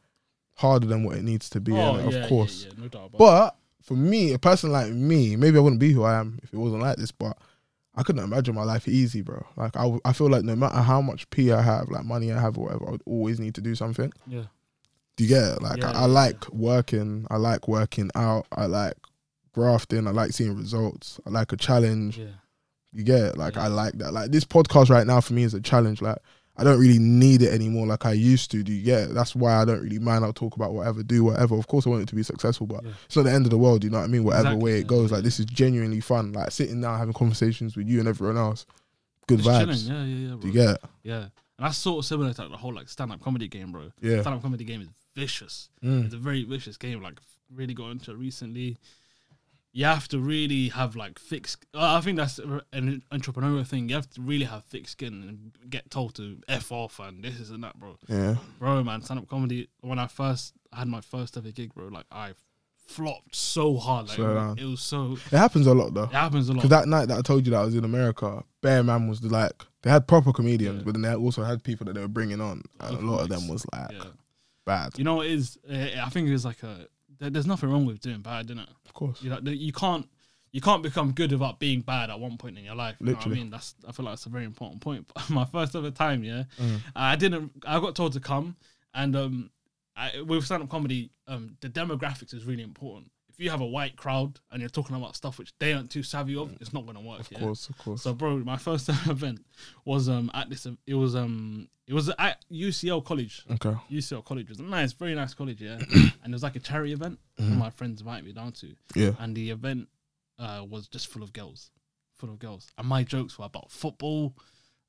harder than what it needs to be. oh, yeah, of yeah, course. yeah, no doubt about But for me, a person like me, maybe I wouldn't be who I am if it wasn't like this. But I couldn't imagine my life easy, bro. Like I, I feel like no matter how much P I have, like money I have or whatever, I would always need to do something. Yeah, Do you get it? Like Yeah, I, I like working. I like working out. I like grafting. I like seeing results. I like a challenge. yeah, You get it? Like. I like that. Like this podcast right now for me is a challenge. Like I don't really need it anymore like I used to. Do you get it? That's why I don't really mind. I'll talk about whatever, do whatever. Of course I want it to be successful, but yeah. it's not the end of the world. You know what I mean? Whatever Exactly, way it goes, yeah, like this is genuinely fun. Like sitting down having conversations with you and everyone else. Good Just vibes. chilling. Yeah, yeah, yeah. Bro. Do you get it? Yeah, and that's sort of similar to like, the whole like stand up comedy game, bro. Yeah. Stand up comedy game is vicious. Mm. It's a very vicious game. Like really got into it recently. You have to really have like thick. uh, I think that's an entrepreneurial thing. You have to really have thick skin and get told to f off and this is and that, bro. Yeah. Bro, man, stand up comedy. When I first had my first ever gig, bro, like I flopped so hard. Like it was so. It happens a lot though. It happens a lot. Because that night that I told you that I was in America, Bear Man was like they had proper comedians, Yeah. but then they also had people that they were bringing on, and a lot of them was like yeah. Bad. You know what it is? Uh, I think it's like a. there- There's nothing wrong with doing bad, innit? Of course. You know, you can't you can't become good without being bad at one point in your life. You know what I mean, that's I feel like that's a very important point. But [laughs] my first ever time, yeah, Mm. I didn't. I got told to come, and um, I, with stand up comedy, um, the demographics is really important. If you have a white crowd and you're talking about stuff which they aren't too savvy of, it's not gonna work. Of yeah? course, of course. So, bro, my first [laughs] event was um at this. It was um it was at UCL College. okay. UCL College was a nice, very nice college, yeah. [clears throat] and it was like a charity event. Mm-hmm. My friends invited me down to, Yeah. and the event uh, was just full of girls, full of girls. And my jokes were about football,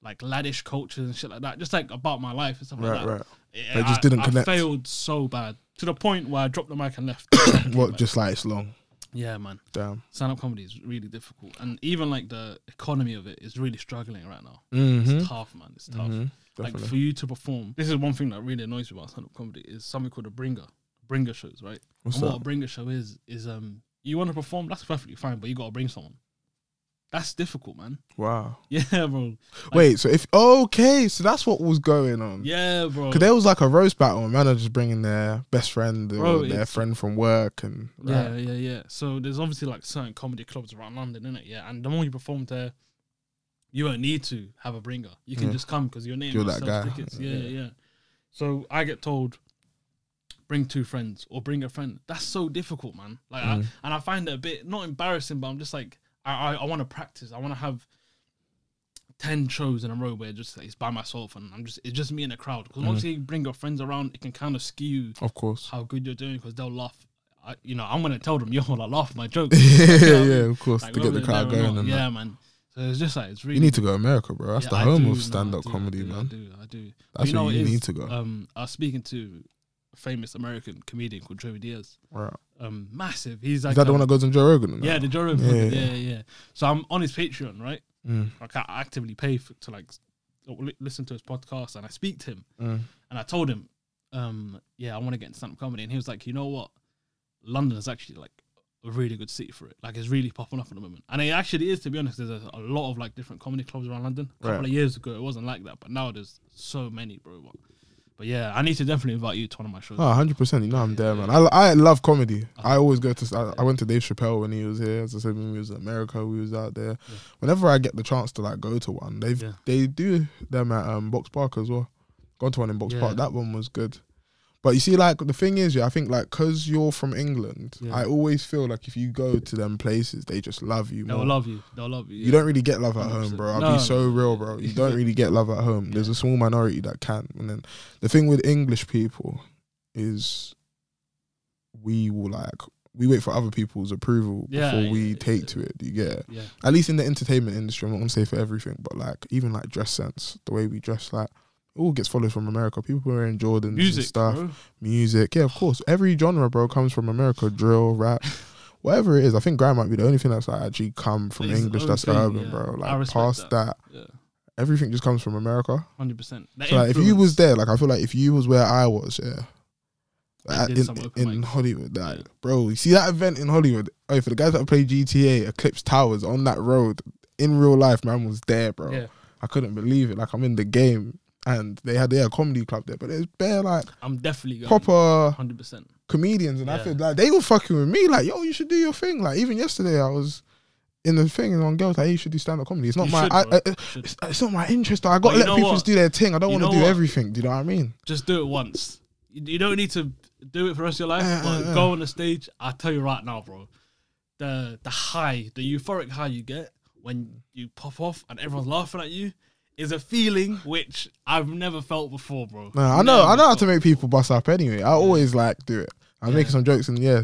like laddish culture and shit like that, just like about my life and stuff Right, like that. right. Yeah, They just didn't I connect. failed so bad to the point where I dropped the mic and left. [coughs] [coughs] What? Just like it's long. yeah, man. Damn. Stand up comedy is really difficult, and even like the economy of it is really struggling right now. Mm-hmm. It's tough, man. It's tough. Mhm. Like for you to perform, this is one thing that really annoys me about stand up comedy is something called a bringer, bringer shows, right? What's and what a bringer show is is um you want to perform, that's perfectly fine, but you got to bring someone. That's difficult, man. Wow. [laughs] Yeah, bro. Wait. So if okay, so that's what was going on. Yeah, bro. Because there was like a roast battle, and man are just bringing their best friend or Bro, their friend from work, and Yeah, right. yeah, yeah. So there's obviously like certain comedy clubs around London, isn't it? Yeah, and the more you perform there, you don't need to have a bringer. You can Yeah. just come because your name You're that guy. tickets. Yeah, Yeah. yeah, yeah. So I get told, bring two friends or bring a friend. That's so difficult, man. Like, I, Mm. and I find it a bit not embarrassing, but I'm just like, I, I, I want to practice. I want to have. 10 shows in a row where just it's by myself and I'm just it's just me in the crowd because once Mm. you bring your friends around it can kind of skew of course. how good you're doing because they'll laugh. I, you know, I'm gonna tell them, yo, I laugh at my jokes. [laughs] yeah, yeah, of course, Like, to get the crowd going and yeah, that. man. So it's just like it's really. You need to go to America, bro. That's yeah, the home do, of stand-up do, I comedy, do, man. I do, I do. That's you know where you need to go. Um, I was speaking to a famous American comedian called Joey Diaz. right. Um, massive. He's like Is that the um, one that goes on Joe Rogan? Yeah, the Joe Rogan. Yeah, Yeah, yeah. yeah. So I'm on his Patreon, right? Mm. Like I actively pay for, to like listen to his podcast and I speak to him Mm. and I told him, um, yeah, I want to get into stand up comedy, and he was like, you know what, London is actually like a really good city for it. Like it's really popping up at the moment, and it actually is. To be honest, there's a, a lot of like different comedy clubs around London. A couple Right. of years ago, it wasn't like that, but now there's so many, bro. But, yeah, I need to definitely invite you to one of my shows. Oh, 100%. You know I'm there, Yeah. man. I, I love comedy. Uh-huh. I always go to. I, I went to Dave Chappelle when he was here. As I said, when we was in America, we was out there. Whenever I get the chance to like go to one, they Yeah. they do them at um, Box Park as well. Gone to one in Box Yeah. Park. That one was good. But you see, like the thing is, yeah, I think like because you're from England, Yeah. I always feel like if you go to them places, they just love you They'll love you. They'll love you. You don't really get love at home, 100%. bro. I'll No, be so real, bro. You don't really get love at home. There's a small minority that can. And then the thing with English people is we will like we wait for other people's approval Yeah, before yeah, we yeah, take yeah. to it. Do you get it? Yeah. At least in the entertainment industry, I'm not gonna say for everything, but like even like dress sense, the way we dress, like all gets followed from America. People wearing Jordans and Music, stuff bro. music. Yeah, of course. Every genre, bro, comes from America. Drill, rap, [laughs] whatever it is. I think grime might be the only thing that's like actually come from It's English. That's thing, urban, yeah. bro. Like past that. Yeah. everything just comes from America. Hundred percent. So like, if you was there, like I feel like if you was where I was, yeah. They like, did in, in. Hollywood, like, Yeah. bro, you see that event in Hollywood? Oh, for the guys that play GTA, Eclipse Towers on that road in real life, man was there, bro. I couldn't believe it. Like I'm in the game, and they had their a comedy club there, but it's bare like I'm definitely going. proper Hundred percent. comedians, and I feel like they were fucking with me. Like, yo, you should do your thing. Like, even yesterday, I was in the thing, and one girl was like, hey, you should do stand up comedy. It's not You my, should, I. I, it's, it's not my interest. I got to let people just do their thing. I don't want to do what? everything. Do you know what I mean? Just do it once. You, you don't need to do it for the rest of your life. Uh, but uh, uh. go on the stage. I tell you right now, bro. The the high, the euphoric high you get when you pop off and everyone's laughing at you is a feeling which I've never felt before, bro. No, I know. I Never know how to make people bust up anyway. I always like do it. I was Yeah. making some jokes, and yeah,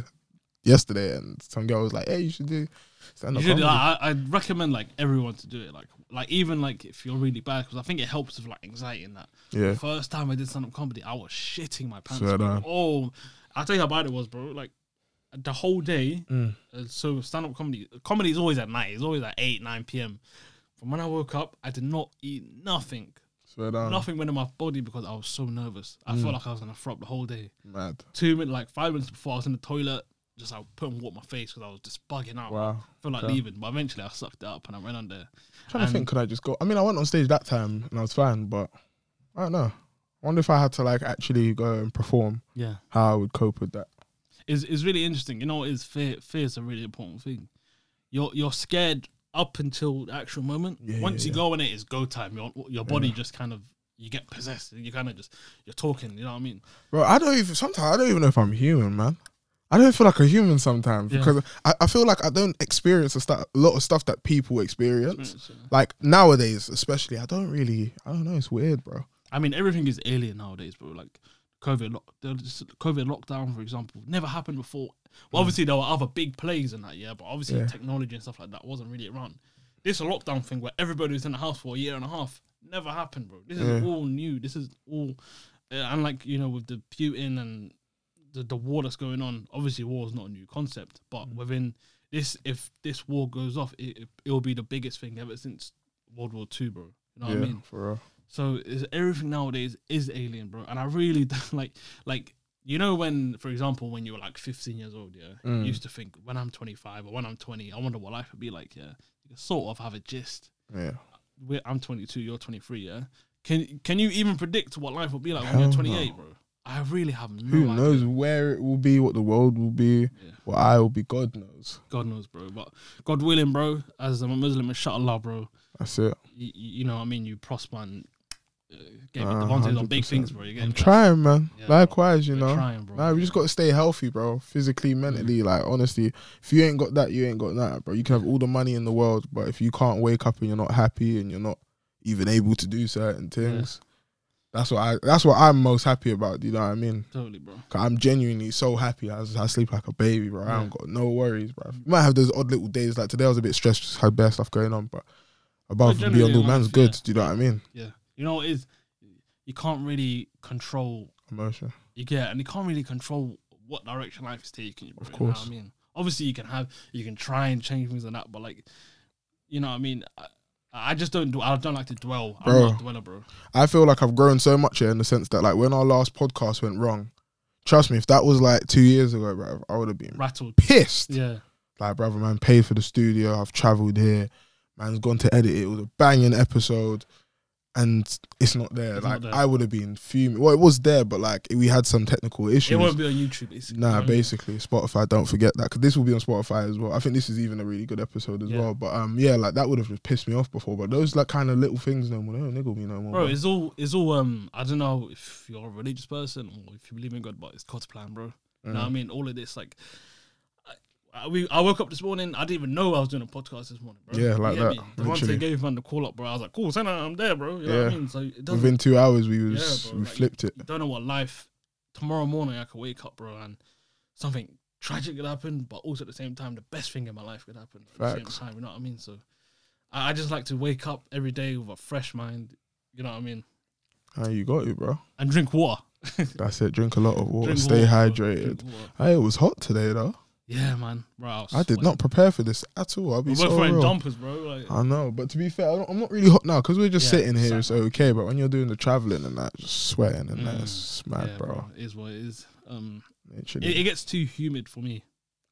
yesterday, and some girl was like, hey, you should do stand You up should, comedy. I, I I'd recommend like everyone to do it. Like like even like if you're really bad, because I think it helps with like anxiety and that. yeah. The first time I did stand up comedy, I was shitting my pants. Swear bro. down. Oh, I'll tell you how bad it was, bro. Like the whole day. Mm. Uh, so stand up comedy, comedy is always at night. It's always at eight, nine p.m. From when I woke up, I did not eat nothing. Swear down. Nothing went in my body because I was so nervous. I Mm. felt like I was gonna throw up the whole day. Mad. Two minutes, like five minutes before I was in the toilet, just I put on water my face because I was just bugging out. Wow. I felt like Okay. leaving, but eventually I sucked it up and I went on there. trying to And- think, could I just go? I mean, I went on stage that time and I was fine, but I don't know. I wonder if I had to like actually go and perform, Yeah. how I would cope with that. is is really interesting. You know, what is fear. Fear is a really important thing. You're you're scared up until the actual moment. Yeah, Once yeah, you yeah. go in it, it's go time. Your your body just kind of you get possessed. You kind of just you're talking. You know what I mean? Bro, I don't even sometimes I don't even know if I'm human, man. I don't feel like a human sometimes Yeah. because I, I feel like I don't experience a, stu- a lot of stuff that people experience. Experience, yeah. Like nowadays, especially, I don't really. I don't know. It's weird, bro. I mean, everything is alien nowadays, bro. Like COVID, lock, the COVID lockdown, for example, never happened before. Well, obviously there were other big plagues in that, year, but obviously. Yeah. technology and stuff like that wasn't really around. This lockdown thing where everybody was in the house for a year and a half never happened, bro. This is Yeah. all new. This is all, uh, and like you know, with the Putin and the the war that's going on, obviously war is not a new concept, but Mm. within this, if this war goes off, it it will be the biggest thing ever since World War Two, bro. You know yeah, what I mean? for real. So is everything nowadays is alien, bro. And I really [laughs] don't like like you know when, for example, when you were like 15 years old, yeah, Mm. you used to think when I'm 25 or when I'm 20, I wonder what life would be like. Yeah, you sort of have a gist. Yeah. We're, I'm 22, you're 23. Yeah, can can you even predict what life will be like when you're no. 28, bro? I really have no Who idea. knows where it will be, what the world will be, Yeah. what I will be. God knows. God knows, bro. But God willing, bro. As I'm a Muslim, inshallah, bro. That's it. You, you know, what I mean, you prosper and uh, get Uh, advantage on big things, bro. You get I'm trying, man. Yeah, bro. Likewise, you We're know. trying, bro. Nah, we just got to stay healthy, bro. Physically, mentally. Like, honestly, if you ain't got that, you ain't got that, bro. You can have all the money in the world, but if you can't wake up and you're not happy and you're not even able to do certain things, that's what I. That's what I'm most happy about. Do you know what I mean? totally, bro. 'Cause I'm genuinely so happy. I, I sleep like a baby, bro. I don't got no worries, bro. You might have those odd little days. Like today, I was a bit stressed, just had bad stuff going on, but above and beyond all, man's good. yeah. Do you know what I mean? Yeah. You know is you can't really control Emotion. you get and you can't really control what direction life is taking you. Bro, Of you know what course. I mean? Obviously you can have you can try and change things and that, but like you know what I mean? I, I just don't. do- I don't like to dwell. I'm Bro. not a dweller, bro. I feel like I've grown so much here in the sense that like when our last podcast went wrong, trust me, if that was like two years ago, bro, I would have been Rattled. pissed. Yeah. Like, brother, man, paid for the studio. I've travelled here. Man's gone to edit it. It was a banging episode, and it's not there. It's like, not there. I would have been fuming. Well, it was there, but like we had some technical issues. It won't be on YouTube. Basically. Nah, basically Spotify. Don't forget that because this will be on Spotify as well. I think this is even a really good episode as Yeah. well. But um, yeah, like that would have pissed me off before. But those like kind of little things, no more. They don't niggle me no more. Bro, bro. it's all it's all um I don't know if you're a religious person or if you believe in God, but it's God's plan, bro. You know what I Mm. mean? All of this, like, I, I, we, I woke up this morning. I didn't even know I was doing a podcast this morning, bro. Yeah, like You get that, me? The literally. they gave man the call up, bro. I was like, cool, send I'm there, bro. You know what I Yeah. mean? So it doesn't. Within two hours, we was Yeah, bro, we like, flipped it. you don't know what life. Tomorrow morning, I could wake up, bro, and something tragic could happen, but also at the same time, the best thing in my life could happen at the Facts. same time. You know what I mean? So I, I just like to wake up every day with a fresh mind. You know what I mean? How you got it, bro? And drink water. That's it. Drink a lot of water. Drink stay water, bro. hydrated. Drink water. Hey, it was hot today though. Yeah, man, bro. I, I did not prepare for this at all. I'll be We're so both wearing real. jumpers, bro. Like, I know, but to be fair, I don't- I'm not really hot now because we're just Yeah, sitting here. It's okay, but when you're doing the traveling and that, just sweating and Mm. that's mad, yeah, bro. It is what it is. Um, it, it gets too humid for me.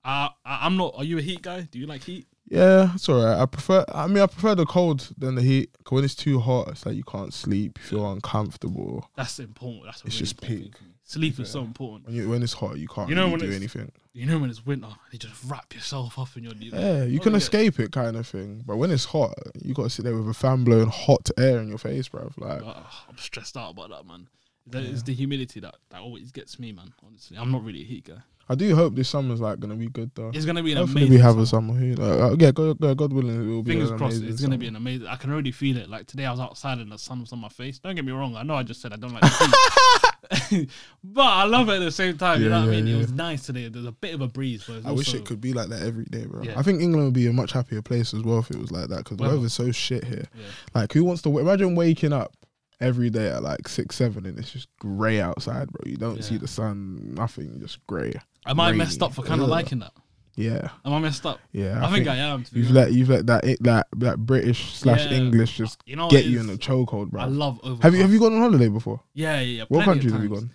I, I I'm not. Are you a heat guy? Do you like heat? Yeah, it's alright. I prefer. I mean, I prefer the cold than the heat. 'Cause when it's too hot, it's like you can't sleep. You feel uncomfortable. That's important. That's It's really just peak. Sleep is so important. When you when it's hot, you can't You know really when do it's- anything. You know when it's winter, you just wrap yourself up in your. Yeah, you Oh, can escape it, kind of thing. But when it's hot, you got to sit there with a fan blowing hot air in your face, bruv. Like, I'm stressed out about that, man. That is the humidity that that always gets me, man. Honestly, I'm not really a heat guy. I do hope this summer's like gonna be good though. It's gonna be an Hopefully, amazing. we have a summer. summer. Who, uh, yeah, God, God, God willing, it will be. Fingers an crossed, amazing it's gonna be an amazing. I can already feel it. Like today, I was outside and the sun was on my face. Don't get me wrong. I know I just said I don't like the heat, [laughs] [laughs] but I love it at the same time. you know what I mean? yeah. It was nice today. There's a bit of a breeze, but I wish it could be like that every day, bro. Yeah. I think England would be a much happier place as well if it was like that because the Well- weather's so shit here. Yeah. Like, who wants to imagine waking up every day at like six, seven, and it's just grey outside, bro? You don't see the sun, nothing, just grey. Am I messed up for kind of liking that? Yeah, Am I messed up? yeah. I, think, I am. You've honest. let you've let that that that British slash Yeah. English just you know, get you in a chokehold, bro. I love over. Have you have you gone on holiday before? Yeah, yeah, yeah. What countries have you gone?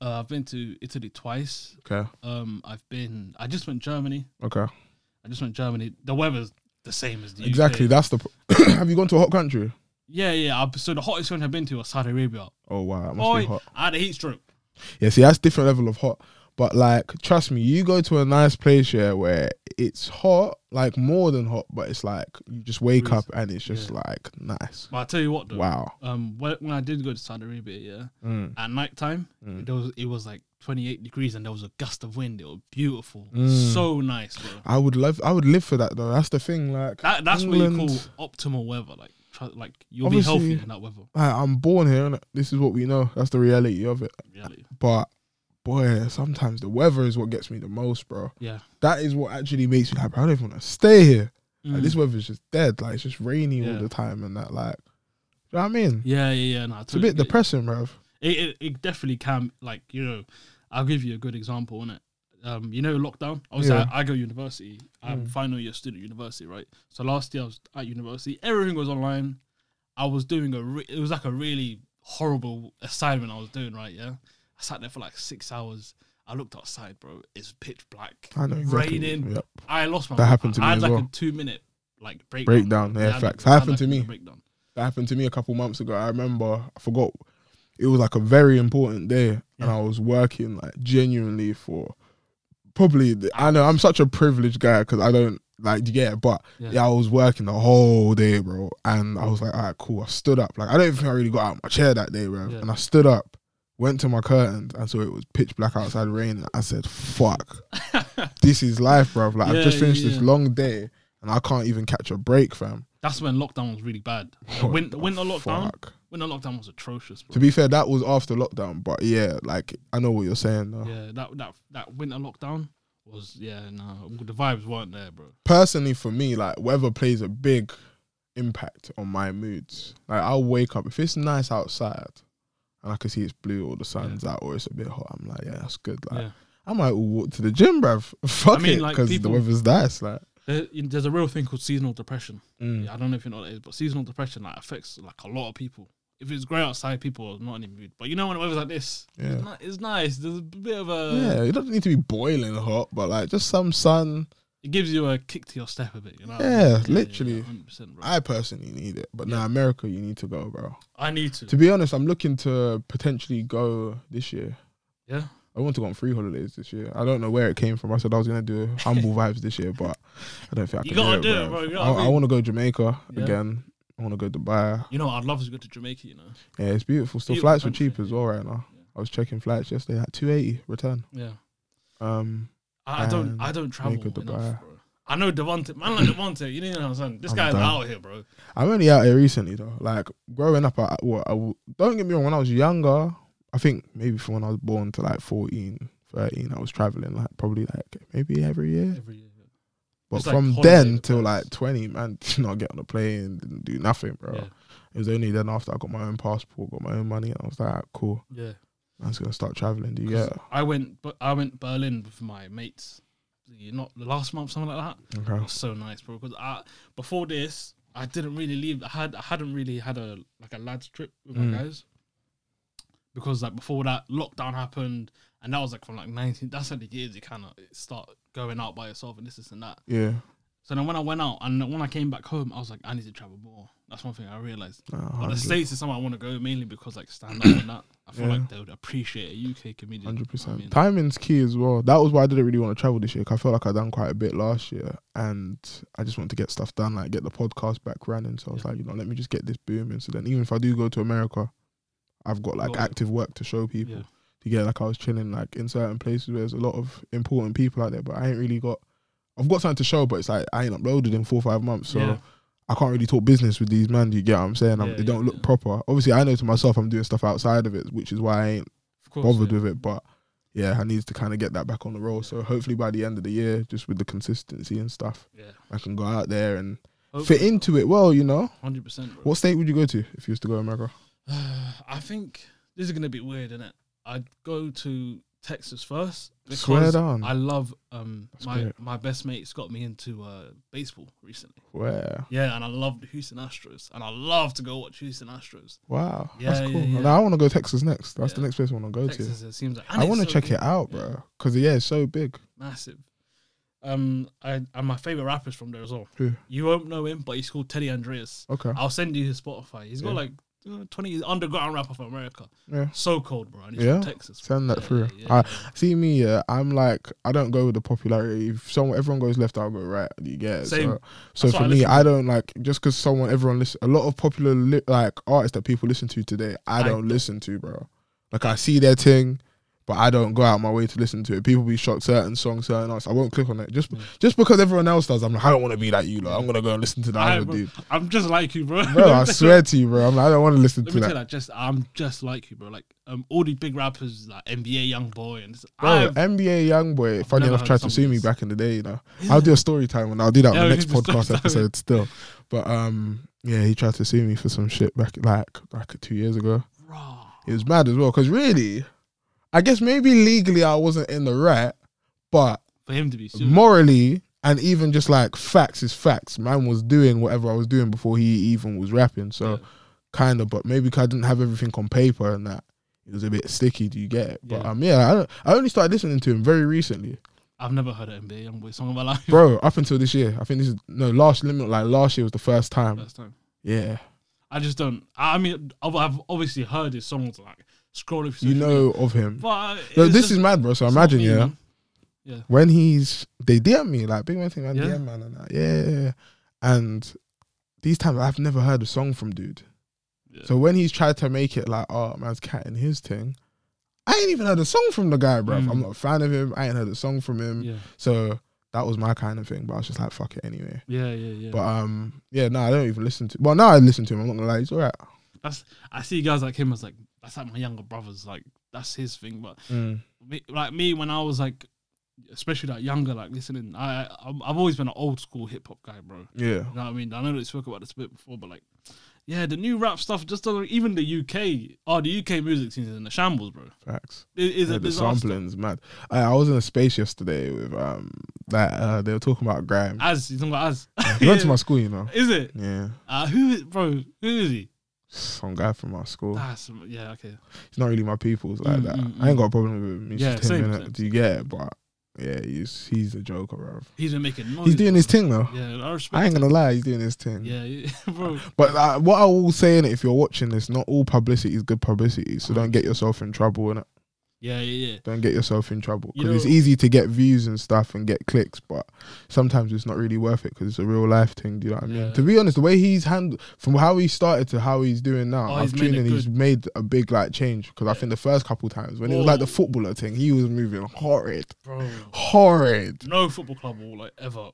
Uh, I've been to Italy twice. Okay, Um, I've been. I just went Germany. okay, I just went Germany. The weather's the same as the UK. exactly. That's the. [coughs] have you gone to a hot country? Yeah, yeah. I, so the hottest country I've been to was Saudi Arabia. Oh wow, it must Oh, be hot. I had a heat stroke. Yeah, see, that's different level of hot. But like, trust me, you go to a nice place here where it's hot, like more than hot, but it's like you just wake up and it's just Yeah. like nice. But I tell you what, though. Wow. Um, when, when I did go to Saudi Arabia, yeah, Mm. at night time, Mm. there was it was like 28 degrees and there was a gust of wind. It was beautiful, Mm. so nice, bro. I would love, I would live for that though. That's the thing. Like, That that's England, what you call optimal weather. Like, try, like you'll be healthy in that weather. I, I'm born here, and this is what we know. That's the reality of it. Really, But boy, sometimes the weather is what gets me the most, bro. yeah. That is what actually makes me happy. I don't even want to stay here. Like, Mm. this weather's just dead. Like, it's just rainy all the time and that. Like, you know what I mean? Yeah, yeah, yeah. No, It's a bit depressing, bro. It, it it definitely can. Like you know, I'll give you a good example on it. Um, you know, lockdown. Obviously, Yeah. I, I go university. I'm Mm. final year student university, right? So last year I was at university. Everything was online. I was doing a. Re- it was like a really horrible assignment I was doing, right? Yeah. I sat there for like six hours. I looked outside, bro. It's pitch black. I know exactly. Raining. Yep. I lost my. That happened to me I had as like well. a two minute like breakdown. Breakdown, yeah, had, facts. I had, Happened to like, me. Breakdown. That happened to me a couple months ago. I remember, I forgot. It was like a very important day, and I was working like genuinely for probably. The, I know I'm such a privileged guy because I don't like you get it, but Yeah. yeah. I was working the whole day, bro, and I was like, all right, cool. I stood up, like I don't even think I really got out of my chair that day, bro, Yeah. and I stood up. Went to my curtains and so it was pitch black outside raining. I said, "Fuck, [laughs] this is life, bro." Like Yeah, I've just finished yeah, this long day and I can't even catch a break, fam. That's when lockdown was really bad. What win- the winter lockdown. fuck? Winter lockdown was atrocious, bro. To be fair, that was after lockdown, but yeah, like I know what you're saying. Though. yeah, that that that winter lockdown was yeah, no, the vibes weren't there, bro. Personally, for me, like weather plays a big impact on my moods. Like I'll wake up if it's nice outside and I can see it's blue or the sun's out or it's a bit hot. I'm like, yeah, that's good. Like yeah, I might walk to the gym, bruv. [laughs] Fuck I mean, it, like, because the weather's nice. Like There, there's a real thing called seasonal depression. Mm. Yeah, I don't know if you know what it is, but seasonal depression like affects like a lot of people. If it's grey outside, people are not in the mood. But you know when the weather's like this, Yeah. it's, ni- it's nice. There's a bit of a Yeah, it doesn't need to be boiling hot, but like just some sun. It gives you a kick to your step a bit. You know? Yeah, literally. 100%, I personally need it, but Yeah. now America, you need to go, bro. I need to. To be honest, I'm looking to potentially go this year. yeah, I want to go on free holidays this year. I don't know where it came from. I said I was gonna do humble [laughs] vibes this year, but I don't think I You can gotta do it, do it, bro. bro. I, I want to go Jamaica Yeah. again. I want to go Dubai. you know, I'd love to go to Jamaica. You know, Yeah, it's beautiful. Still, Beautiful flights were cheap as well right now. Yeah. I was checking flights yesterday at 280 return. yeah. Um, I, I don't, um, I don't travel enough, Dubai. bro. I know Devonte, man like Devonte. You know what I'm saying? This I'm guy's done. out here, bro. I'm only out here recently though. Like growing up, I, what, I don't get me wrong. When I was younger, I think maybe from when I was born to like 14, 13, I was traveling like probably like maybe every year. Every year. But like from holiday then till like 20, man, [laughs] did not get on a plane, didn't do nothing, bro. Yeah, It was only then after I got my own passport, got my own money, and I was like, cool, yeah. I was gonna start traveling. Do you get? it? I went, but I went Berlin with my mates. the- Not the last month, something like that. It Okay. was so nice, bro. Because I before this, I didn't really leave. I had I hadn't really had a like a lads trip with Mm. my guys. Because like before that, lockdown happened, and that was like from like nineteen. That's how the years you kind of start going out by yourself and this, this and that. Yeah. So then when I went out and when I came back home, I was like, I need to travel more. That's one thing I realized. Nah, But the 100 states is somewhere I want to go mainly because like stand up and that. I feel Yeah. like they would appreciate a UK comedian. Hundred I percent. mean, Timing's key as well. That was why I didn't really want to travel this year. Cause I felt like I'd done quite a bit last year, and I just wanted to get stuff done, like get the podcast back running. So I was Yeah. like, you know, let me just get this booming. So then, even if I do go to America, I've got like Got it. active work to show people. yeah, To get like I was chilling like in certain places where there's a lot of important people out there, but I ain't really got. I've got something to show, but it's like I ain't uploaded in four or five months, so. I can't really talk business with these man. Do you get what I'm saying? I'm, Yeah, it don't look yeah. proper. Obviously, I know to myself I'm doing stuff outside of it, which is why I ain't course. bothered yeah. with it. But yeah, I need to kind of get that back on the roll. So hopefully by the end of the year, just with the consistency and stuff, Yeah, I can go out there and fit into it well. You know, hundred percent. what state would you go to if you was to go to America? [sighs] I think this is gonna be weird, isn't it? I'd go to Texas first Swear because down. I love um That's my great. my best mate's got me into uh baseball recently. Where? Yeah, and I love the Houston Astros, and I love to go watch Houston Astros. Wow, Yeah, that's cool. yeah, yeah. Now I want to go Texas next. That's the next place I want to go Texas, it seems like to. I want to so check big. it out, bro, because yeah, it's so big. massive. Um, I and my favorite rappers from there as well. Who? You won't know him, but he's called Teddy Andreas. Okay, I'll send you his Spotify. He's got like uh, twenty underground rapper from America. yeah. So cold, bro. And he's Yeah? from Texas. Send that Yeah, through. yeah, I-. See me, yeah. I'm like, I don't go with the popularity. If someone, everyone goes left, I'll go right. You get it? Same. So, so for I me, I don't like just because someone, everyone listen. A lot of popular li- like artists that people listen to today, I I don't don't. listen to, bro. Like I see their thing, but I don't go out my way to listen to it. People be shocked certain songs, certain artists. I won't click on it just Yeah. just because everyone else does. I'm like, I don't want to be like you. Like, I'm gonna go and listen to the I, other dude. I'm just like you, bro. bro. I [laughs] swear to you, bro. I'm like, I don't want to listen Let to that. that. Just I'm just like you, bro. Like um, all these big rappers, like NBA YoungBoy, and this, Bro, I've- NBA YoungBoy, funny enough, tried to sue me back in the day. You know, I'll do a story time and I'll do that Yeah, on the next can do story podcast time. episode still. But um, yeah, he tried to sue me for some shit back like like two years ago. Raw. It was mad as well because really, I guess maybe legally I wasn't in the right, but for him to be sued. morally and even just like facts is facts. Man was doing whatever I was doing before he even was rapping. So Yeah. kind of, but maybe I didn't have everything on paper and that. It was a bit sticky. Do you get it? But Yeah. um, yeah, I, I only started listening to him very recently. I've never heard an NBA YoungBoy song in my life. bro. Up until this year, I think this is no last limit. Like last year was the first time. First time. Yeah, I just don't. I mean, I've obviously heard his songs like scrolling through. you know media, of him. but No, this is mad, bro. So imagine, me, yeah, man. when he's they DM me like big man thing, man, Yeah. DM man, and that. Yeah, yeah, yeah. and these times I've never heard a song from dude. Yeah. So when he's tried to make it like, oh man's cat in his thing, I ain't even heard a song from the guy, bro. Mm. I'm not a fan of him. I ain't heard a song from him. yeah, So that was my kind of thing. But I was just like, fuck it anyway. yeah, yeah, yeah. But um, yeah, no, I don't even listen to. Well, now I listen to him. I'm not gonna lie, he's alright. that's I see guys like him as like that's like my younger brothers. Like that's his thing. But Mm. me, like me when I was like, especially like younger, like listening. I I've always been an old school hip hop guy, bro. Yeah. You know what I mean? I know that we spoke about this a bit before, but like, Yeah, the new rap stuff just doesn't. Even the UK, oh, the UK music scene is in the shambles, bro. Facts. It is Yeah, a the disaster. sampling's mad. I, I was in a space yesterday with um that uh, they were talking about grime. As you talking about as? He went to [laughs] my school, you know. Is it? Yeah, Uh, who is bro? Who is he? Some guy from my school. That's yeah. Okay. He's not really my people's like Mm, that. mm, I ain't mm. got a problem with him. He's Yeah, just him, same, innit? Do you get it? But yeah, he's he's a joker, bro. He's been making noise. He's doing his thing though. Yeah, I respect. I ain't gonna lie, he's doing his thing. Yeah, yeah, [laughs] bro. But uh, what I will say in it, if you're watching this, not all publicity is good publicity. So don't get yourself in trouble in it. Yeah, yeah, yeah. Don't get yourself in trouble You because it's easy to get views and stuff and get clicks, but sometimes it's not really worth it because it's a real life thing. Do you know what I mean? Yeah. To be honest, the way he's handled from how he started to how he's doing now, Oh, I've he's made tuned in. He's made a big like change because I think the first couple times when it was like the footballer thing, he was moving horrid, Bro, horrid, no football club will like ever,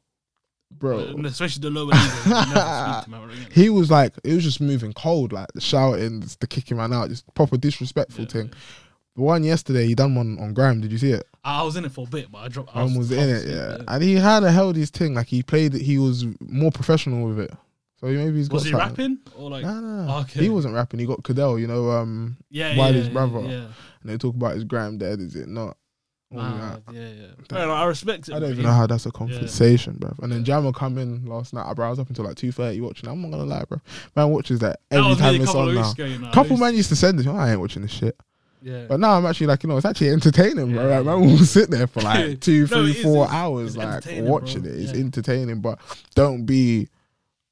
bro. especially the lower leagues. will never speak to him ever again. [laughs] He was like, it was just moving cold, like the shouting, the kicking man out, just proper disrespectful Yeah, thing. yeah. The one yesterday, he done one on Graham. Did you see it? I was in it for a bit, but I dropped. I Grime was in it, yeah. And he had a held his thing, like he played. He was more professional with it. So maybe he's got. Was he something. rapping or like? Nah, nah, nah. Okay. He wasn't rapping. He got Cadell, you know, um, yeah, Wiley's yeah, brother. Yeah, and they talk about his Grime dead. Is it not? Nah, yeah, yeah. Bro, I respect it. I don't even know how that's a conversation, bro. And then Jammer come in last night, bro. I was up until like two thirty watching. I'm not gonna lie, bro. Man watches that That every was time it's on now. ago, you know, Couple man used to send it. I ain't watching this shit. Yeah. But now I'm actually like, you know, it's actually entertaining, bro. Yeah, Like, man yeah. will sit there for like [laughs] two, No, three, four it's- hours, like watching bro. it. It's entertaining, but don't be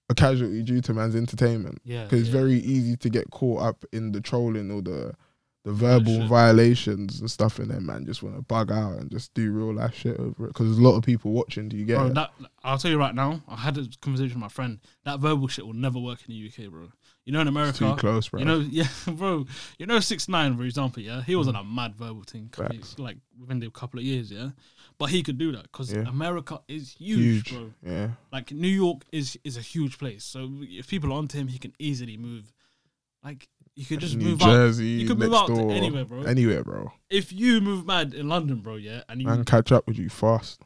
a casualty due to man's entertainment yeah. because it's very easy to get caught up in the trolling or the the verbal violations and stuff, in there, man just want to bug out and just do real life shit over it because there's a lot of people watching. Do you get Bro, it? that I'll tell you right now. I had a conversation with my friend. That verbal shit will never work in the UK, bro. You know, in It's too close, bro. you know, [laughs] yeah, bro. You know, six nine, for example, yeah, he was on mm. a mad verbal thing, like within a couple of years, yeah. But he could do that because Yeah. America is huge, huge. bro. Yeah, Like New York is is a huge place, so if people are onto him, he can easily move. Like you could just New move out. Jersey, You could move out door, anywhere, bro. Anywhere, bro. If you move mad in London, bro, yeah, and you Man, catch up with you fast.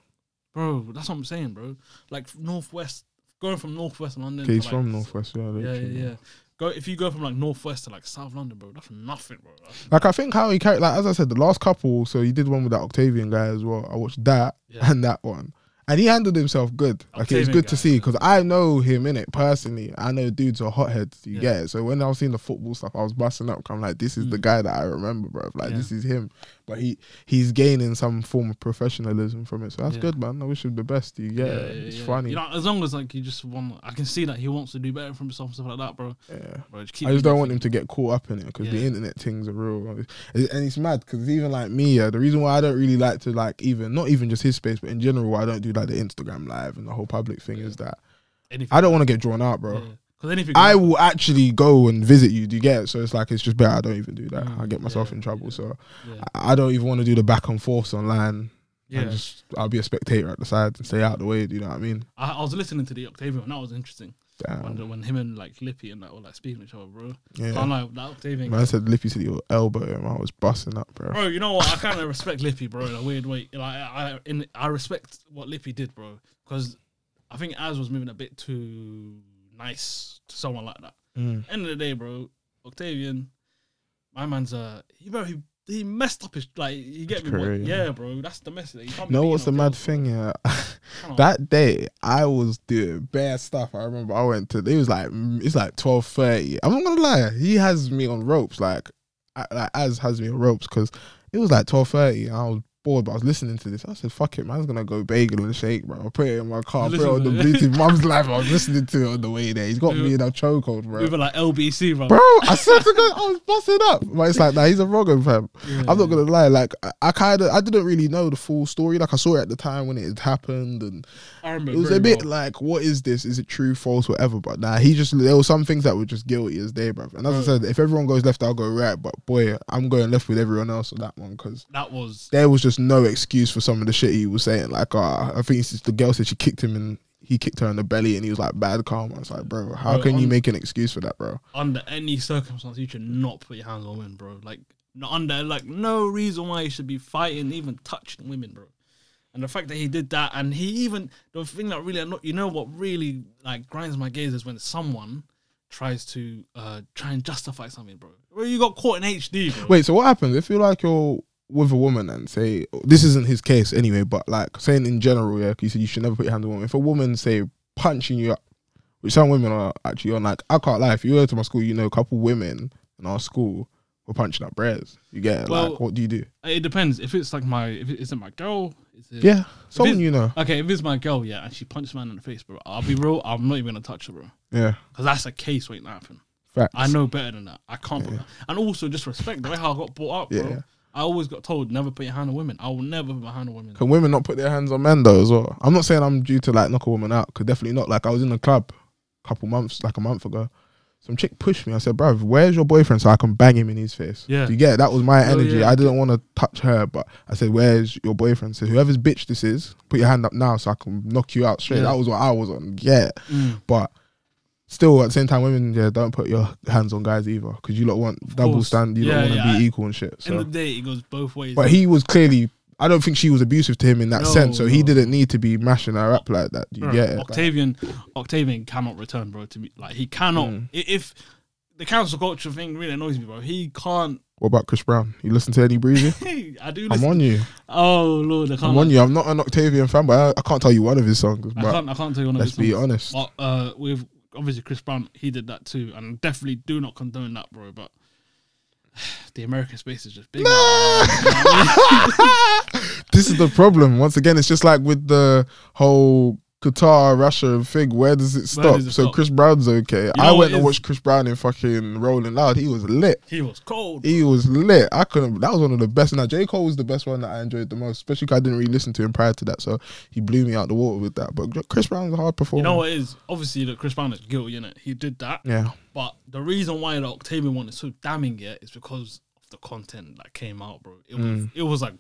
Bro, that's what I'm saying, bro. Like northwest, going from northwest London. Okay, he's to, from Northwest. Yeah, Yeah, yeah, yeah. Go if you go from like northwest to like South London, bro. That's nothing, bro. That's- Like I think how he carried, like as I said, the last couple. So he did one with that Octavian guy as well. I watched that Yeah. and that one, and he handled himself good. Like it was good to guy, see yeah. because I know him in it personally. I know dudes are hotheads. You Yeah. get it. So when I was seeing the football stuff, I was busting up. I'm like, this is the Mm. guy that I remember, bro. Like Yeah. this is him. But he he's gaining some form of professionalism from it. So that's Yeah. good, man. I wish him the best. You get it. It's funny. You know, as long as like you just want, I can see that he wants to do better for himself and stuff like that, bro. yeah. Bro, just I just don't want him to get caught up in it because the internet things are real, and it's mad because even like me, yeah, the reason why I don't really like to like even not even just his space, but in general, why I don't do like the Instagram live and the whole public thing is that. Anything. I don't want to get drawn out, bro. Because anything. I will actually go and visit you. Do you get it? So it's like it's just better. I don't even do that. Mm, I get myself yeah, in trouble. yeah. So Yeah. I, I don't even want to do the back and forths online. yeah. Just I'll be a spectator at the side and stay out the way. Do you know what I mean? I, I was listening to the Octavian, that was interesting. Damn. When, when him and like Lippy and that were like speaking to each other, bro. Yeah. Can't lie, that Octavian. Man said Lippy said your elbow him. I was busting up, bro. Bro, you know what? I kind of respect Lippy, bro, in a weird way. Like, I, in, I respect what Lippy did, bro, because I think Az was moving a bit too nice to someone like that. Mm. End of the day, bro, Octavian, my man's a he bro, he, he messed up his like. You get His me? career, What, yeah. yeah, bro, that's the message. You can't You know what's the mad thing? Yeah, bro. [laughs] Come on. that day I was doing bad stuff. I remember I went to. It was like it's like twelve thirty. I'm not gonna lie. He has me on ropes. Like, I, like as has me on ropes because it was like twelve thirty. I was bored, but I was listening to this. I said, "Fuck it, man. I was gonna go bagel and shake, bro. I put it in my car. Put it on the Bluetooth. Mum's life. I was [laughs] listening to it on the way there. He's got me in a chokehold, bro. we were like LBC, bro. Bro, I said to God, I was busting up. But it's like, nah, he's a wrong fam. Yeah. I'm not gonna lie. Like, I, I kind of, I didn't really know the full story. Like, I saw it at the time when it had happened, and it was a bit well. like, what is this? Is it true, false, whatever? But nah, he just there were some things that were just guilty as day, bro. And as I said, if everyone goes left, I'll go right. But boy, I'm going left with everyone else on that one because that was there was just no excuse for some of the shit he was saying. Like, uh, I think it's the girl said she kicked him and he kicked her in the belly, and he was like, bad karma. It's like, bro, how Bro, can you make an excuse for that, bro? under any circumstance you should not put your hands on women, bro. Like not under like no reason why you should be fighting, even touching women, bro. And the fact that he did that, and he even the thing that really, you know, what really like grinds my gears is when someone tries to uh try and justify something, bro. Well, you got caught in HD, bro. Wait, so what happens if you like you're with a woman and say this isn't his case anyway, but like saying in general, yeah, you said you should never put your hand on a woman. If a woman say punching you up, which some women are actually on, like I can't lie. If you go to my school, you know, a couple women in our school were punching up breads. You get it? Well- like what do you do? It depends. If it's like my, if it isn't my girl, is it? Yeah, someone you know. Okay, if it's my girl, yeah, and she punched man in the face, bro, I'll be real. I'm not even gonna touch her, bro, Yeah, because that's a case waiting to happen. facts. I know better than that. I can't. Put, and also just respect the way how I got brought up, bro. Yeah. I always got told never put your hand on women. I will never put my hand on women. Can women not put their hands on men though as well? I'm not saying I'm due to like knock a woman out, cause definitely not. Like I was in a club a couple months, like a month ago. Some chick pushed me. I said, "Bruv, where's your boyfriend so I can bang him in his face?" Yeah. Do you get it? That was my Oh, energy. yeah. I didn't want to touch her, but I said, "Where's your boyfriend?" So whoever's bitch this is, put your hand up now so I can knock you out straight. Yeah. That was what I was on. Yeah, Mm. but still at the same time, women, yeah, don't put your hands on guys either because you don't want double course. stand. You Yeah, don't want to yeah, I- be equal and shit. End of the day, it goes both ways. but he was clearly. I don't think she was abusive to him in that No, sense, so he didn't need to be mashing her up like that. Do you Bro, get it? Like, Octavian, Octavian cannot return, bro. To me, like he cannot. Mm. If the council culture thing really annoys me, bro, he can't. what about Chris Brown? You listen to any Breezy? [laughs] I do. I'm on you. Oh lord, I can't. I'm on you. I'm not an Octavian fan, but I, I can't tell you one of his songs. I can't. I can't tell you one of his songs. let's be honest. But uh, with obviously Chris Brown, he did that too, and definitely do not condone that, bro. But [sighs] the American space is just big. [laughs] [laughs] this is the problem. Once again, it's just like with the whole Qatar Russia thing. Where does it stop? does it so stop? Chris Brown's okay. I went and watched Chris Brown in fucking Rolling Loud. He was lit. he was cold. He was lit. I couldn't. That was one of the best. Now J Cole was the best one that I enjoyed the most, especially because I didn't really listen to him prior to that. So he blew me out the water with that. But Chris Brown's a hard performer. You know what it is? Obviously, that Chris Brown is guilty in it. He did that. Yeah. But the reason why the Octavian one is so damning yet is because of the content that came out, bro. It was mm. it was like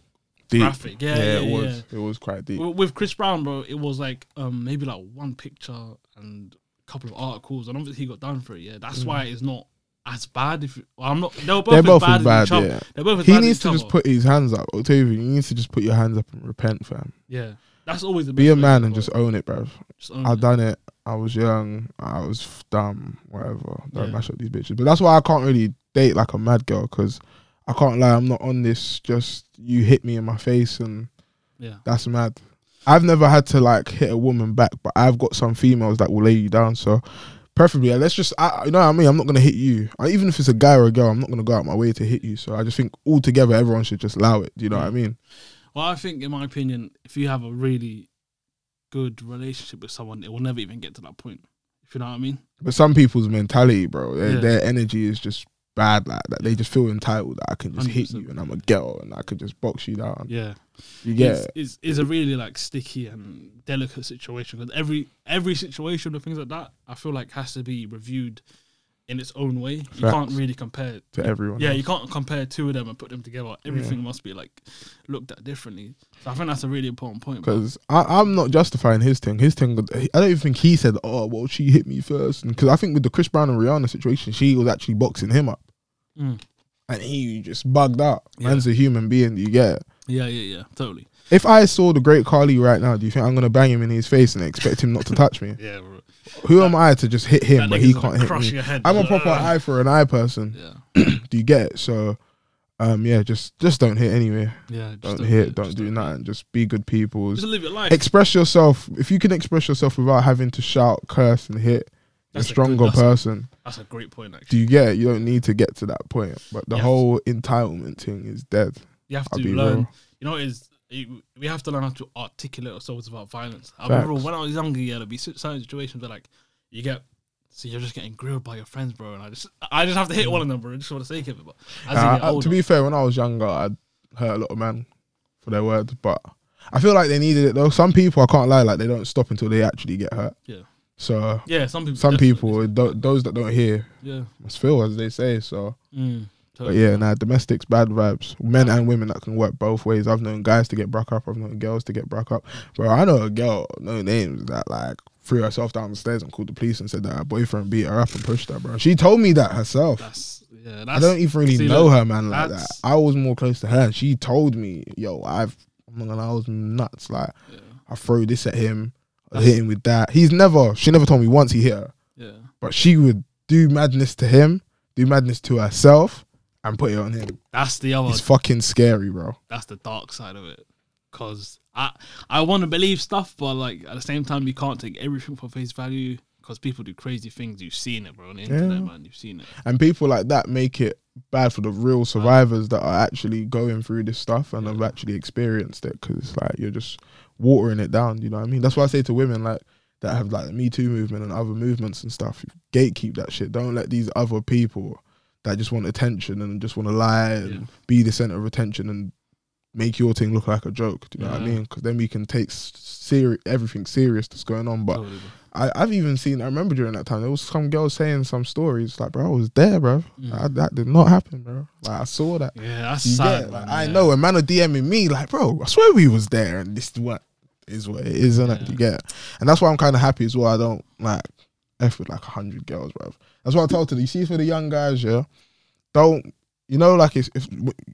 Deep. graphic. Yeah, yeah, it was. It was quite deep. With- With Chris Brown, bro, it was like um maybe like one picture and a couple of articles, and obviously he got done for it. Yeah, that's why it's not as bad. If you- well, I'm not, they were both They're as both bad as as, bad. each other. Yeah. They're both as He bad as needs each to just put his hands up. Octavian, you need to just put your hands up and repent, fam. yeah. That's always the Be a way man to and go. just own it, bruv. Just own I it. done it. I was young. I was f- dumb. Whatever. Don't Yeah. mash up these bitches. But that's why I can't really date like a mad girl because I can't lie. I'm not on this. Just you hit me in my face and Yeah, that's mad. I've never had to like hit a woman back, but I've got some females that will lay you down. So preferably, yeah, let's just. I, you know what I mean? I'm not gonna hit you. I, even if it's a guy or a girl, I'm not gonna go out my way to hit you. So I just think altogether, everyone should just allow it. Do you know what I mean? Well, I think, in my opinion, if you have a really good relationship with someone, it will never even get to that point. If you know what I mean? But some people's mentality, bro, their, Yeah. their energy is just bad like that. They just feel entitled that I can just hit 100%. you and I'm a girl and I could just box you down. Yeah. yeah. it's, it's a really like sticky and delicate situation because every every situation and things like that, I feel like has to be reviewed in its own way. You can't really compare. to everyone. Yeah, else. you can't compare two of them and put them together. Everything must be like looked at differently. So I think that's a really important point. Because I'm not justifying his thing. His thing, I don't even think he said, "Oh, well, she hit me first. Because I think with the Chris Brown and Rihanna situation, she was actually boxing him up, Mm. and he just bugged out. Yeah. Man's a human being. You get it? Yeah, yeah, yeah, totally. If I saw the great Carly right now, do you think I'm gonna bang him in his face and expect him not to touch me? [laughs] Yeah, bro. Who am I to just hit him, but he can't hit crush me? your head. I'm a proper Ugh. eye for an eye person. Yeah, [clears throat] Do you get it? So, um, yeah, just just don't hit anyway. yeah. just Don't hit. Don't just do it. nothing. Just be good people. Just live your life. Express yourself. If you can express yourself without having to shout, curse, and hit, you're a That's a good- stronger that's a- person. That's a great point, Do you get it? You don't need to get to that point. But the Yeah. whole entitlement thing is dead. You have I'll to be learn. real. You know, is we have to learn how to articulate ourselves about violence. I Facts. remember when I was younger, yeah, there'd be cer- certain situations where like you get. So you're just getting grilled by your friends, bro, and I just, I just have to hit one of them, bro, just for the sake of it. But Uh, uh, older, to be fair, when I was younger, I'd hurt a lot of men for their words, but I feel like they needed it though. Some people, I can't lie, like they don't stop until they actually get hurt. Yeah. So yeah, some people, some people, th- those that don't hear, yeah, must feel as they say. So, mm, but totally. yeah, nah, domestics bad vibes. Men and women that can work both ways. I've known guys to get broke up. I've known girls to get broke up. Bro, I know a girl, no names, that like threw herself down the stairs and called the police and said that her boyfriend beat her up and pushed her. Bro, she told me that herself. that's yeah, I don't even really see, know her, man, like that. I was more close to her. and She told me, "Yo, I've, I'm not gonna, I was nuts. Like, yeah, I throw this at him, I hit him with that. He's never. She never told me once he hit her, yeah. but she would do madness to him, do madness to herself, and put it on him. That's the other. It's fucking scary, bro. that's the dark side of it. Cause I I want to believe stuff, but like at the same time, you can't take everything for face value. Because people do crazy things. You've seen it, bro, on the internet, man. You've seen it. And people like that make it bad for the real survivors that are actually going through this stuff and have actually experienced it. Because like you're just watering it down. You know what I mean? That's why I say to women like that have like the Me Too movement and other movements and stuff. Gatekeep that shit. Don't let these other people that just want attention and just want to lie and Yeah. be the center of attention and make your thing look like a joke. Do you know what I mean? Because then we can take serious everything serious that's going on. But Totally. I, I've even seen. I remember during that time there was some girls saying some stories like, "Bro, I was there, bro. Mm. That, that did not happen, bro. Like I saw that. Yeah, that's You sad. get? Like, man, I yeah. know a man are DMing me like, bro, I swear we was there, and this is what is what it is, isn't it? You get it? And that's why I'm kind of happy as well. I don't like f with like hundred girls, bro. That's what I told her. You see, for the young guys, yeah, don't you know like if, if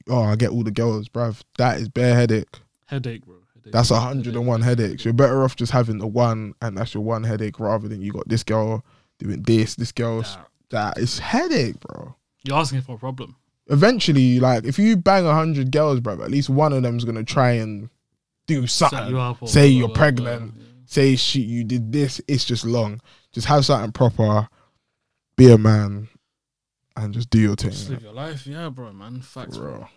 oh I get all the girls, bruv. That is bare headache. Headache, bro. Headache. That's a hundred and one headaches. You're better off just having the one, and that's your one headache, rather than you got this girl doing this, this girl's Nah, that. It's headache, bro. You're asking for a problem. Eventually, like if you bang a hundred girls, bro, at least one of them's gonna try and do something. you Say you're pregnant. Say shit, you did this. It's just long. Just have something proper. Be a man, and just do your thing. Just live your life, yeah, bro, man. Facts, For bro.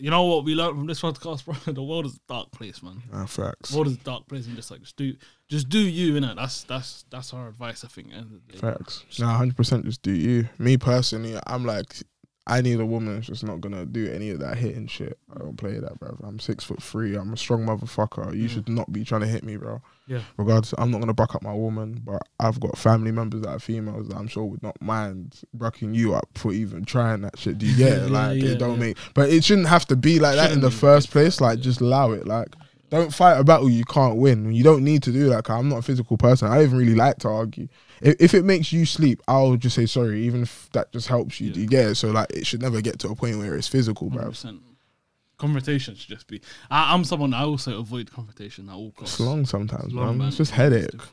You know what we learned from this [laughs] podcast, bro? The world is a dark place, man. Nah, facts. The world is a dark place, and just like just do, just do you, innit? That's that's that's our advice, I think. Facts. Nah, hundred percent. Just do you. Me personally, I'm like, I need a woman that's just not gonna do any of that hitting shit. I don't play that, bro. I'm six foot three. I'm a strong motherfucker. You Mm. should not be trying to hit me, bro. Yeah. Regardless, I'm not gonna buck up my woman, but I've got family members that are females that I'm sure would not mind bucking you up for even trying that shit. Do you get [laughs] it? Yeah, Like yeah, it don't yeah. make, but it shouldn't have to be like that in the first place. Like just allow it. Like don't fight a battle you can't win. You don't need to do that. 'cause I'm not a physical person. I don't even really like to argue. If, if it makes you sleep, I'll just say sorry, even if that just helps you. Do you get it? So like, it should never get to a point where it's physical, bro. 100%. Confrontation should just be. I, I'm someone I also avoid confrontation at all costs. It's long sometimes, It's long, man. It's just headache. man.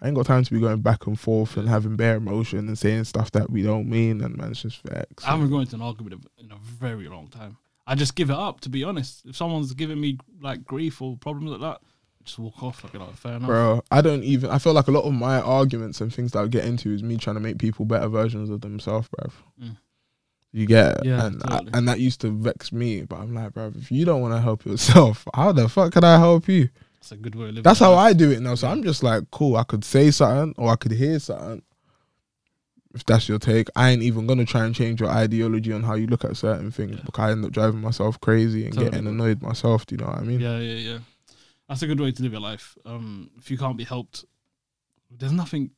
I ain't got time to be going back and forth and having bare emotion and saying stuff that we don't mean, and man, it's just facts. I haven't gone into an argument in a very long time. I just give it up, to be honest. If someone's giving me like grief or problems like that, I just walk off. Like, know, fair enough. Bro, I don't even. I feel like a lot of my arguments and things that I get into is me trying to make people better versions of themselves, bro. Mm. You get it? Yeah, and totally. I, and that used to vex me, but I'm like, bro, if you don't want to help yourself, [laughs] how the fuck can I help you? That's a good way of living. That's how life. I do it now. So Yeah. I'm just like, cool. I could say something or I could hear something. If that's your take, I ain't even gonna try and change your ideology on how you look at certain things Yeah. because I end up driving myself crazy and Totally, getting annoyed myself. Do you know what I mean? Yeah, yeah, yeah. That's a good way to live your life. Um, if you can't be helped, there's nothing.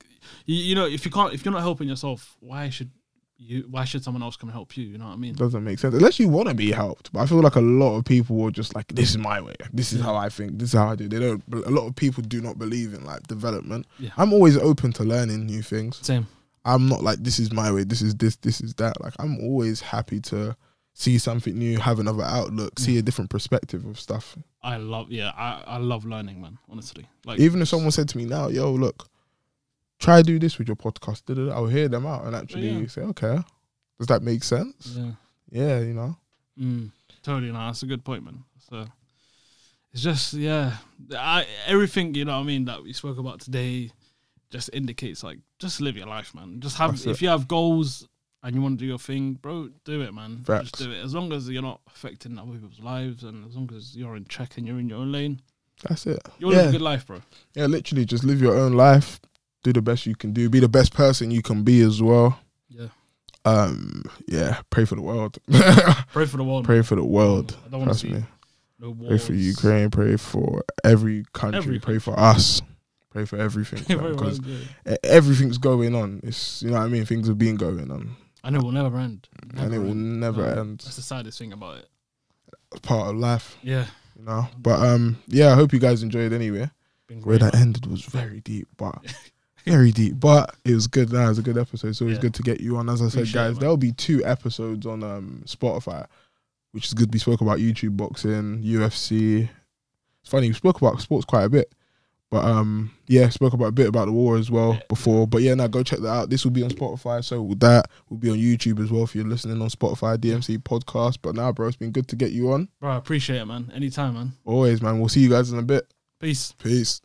You, you know, if you can't, if you're not helping yourself, why should you? Why should someone else come and help you? You know what I mean? Doesn't make sense unless you want to be helped. But I feel like a lot of people were just like, "This is my way. This is Yeah. how I think. This is how I do." They don't. A lot of people do not believe in like development. Yeah. I'm always open to learning new things. Same. I'm not like this is my way. This is this. This is that. Like I'm always happy to see something new, have another outlook, see a different perspective of stuff. I love. Yeah, I, I love learning, man. Honestly, like Even if someone said to me now, "Yo, look, try do this with your podcast," da-da-da," I'll hear them out and actually Yeah. say, "Okay, does that make sense?" yeah. Yeah, you know. Mm, totally, no, that's a good point, man. So it's just yeah, I everything you know what I mean that we spoke about today just indicates like just live your life, man. Just have That's if it. you have goals and you want to do your thing, bro, do it, man. Facts. Just do it as long as you're not affecting other people's lives and as long as you're in check and you're in your own lane, That's it. you'll live Yeah. a good life, bro. Yeah, literally just live your own life. Do the best you can do. Be the best person you can be as well. Yeah, Um, yeah, pray for the world. [laughs] pray for the world. pray for the world. I don't Trust me. no. Pray for Ukraine. Pray for every country. Every pray for us. Pray for everything. [laughs] Because yeah. everything's going on. It's you know what I mean. Things have been going on, and it will never end. and it will end. never No, end. That's the saddest thing about it. It's part of life, Yeah, you know. But um, yeah, I hope you guys enjoyed anyway. Where that ended was very deep, but [laughs] very deep. But it was good. That was a good episode. So it's Yeah. good to get you on. As I said, Appreciate it, guys, man. there'll be two episodes on um Spotify, which is good. We spoke about YouTube boxing, UFC. It's funny we spoke about sports quite a bit, But um, yeah, spoke about a bit about the war as well Yeah. before. But yeah, now go check that out. This will be on Spotify. So with that will be on YouTube as well if you're listening on Spotify DMC podcast. But now, bro, it's been good to get you on. Bro, I appreciate it, man. Anytime, man. Always, man. We'll see you guys in a bit. Peace. Peace.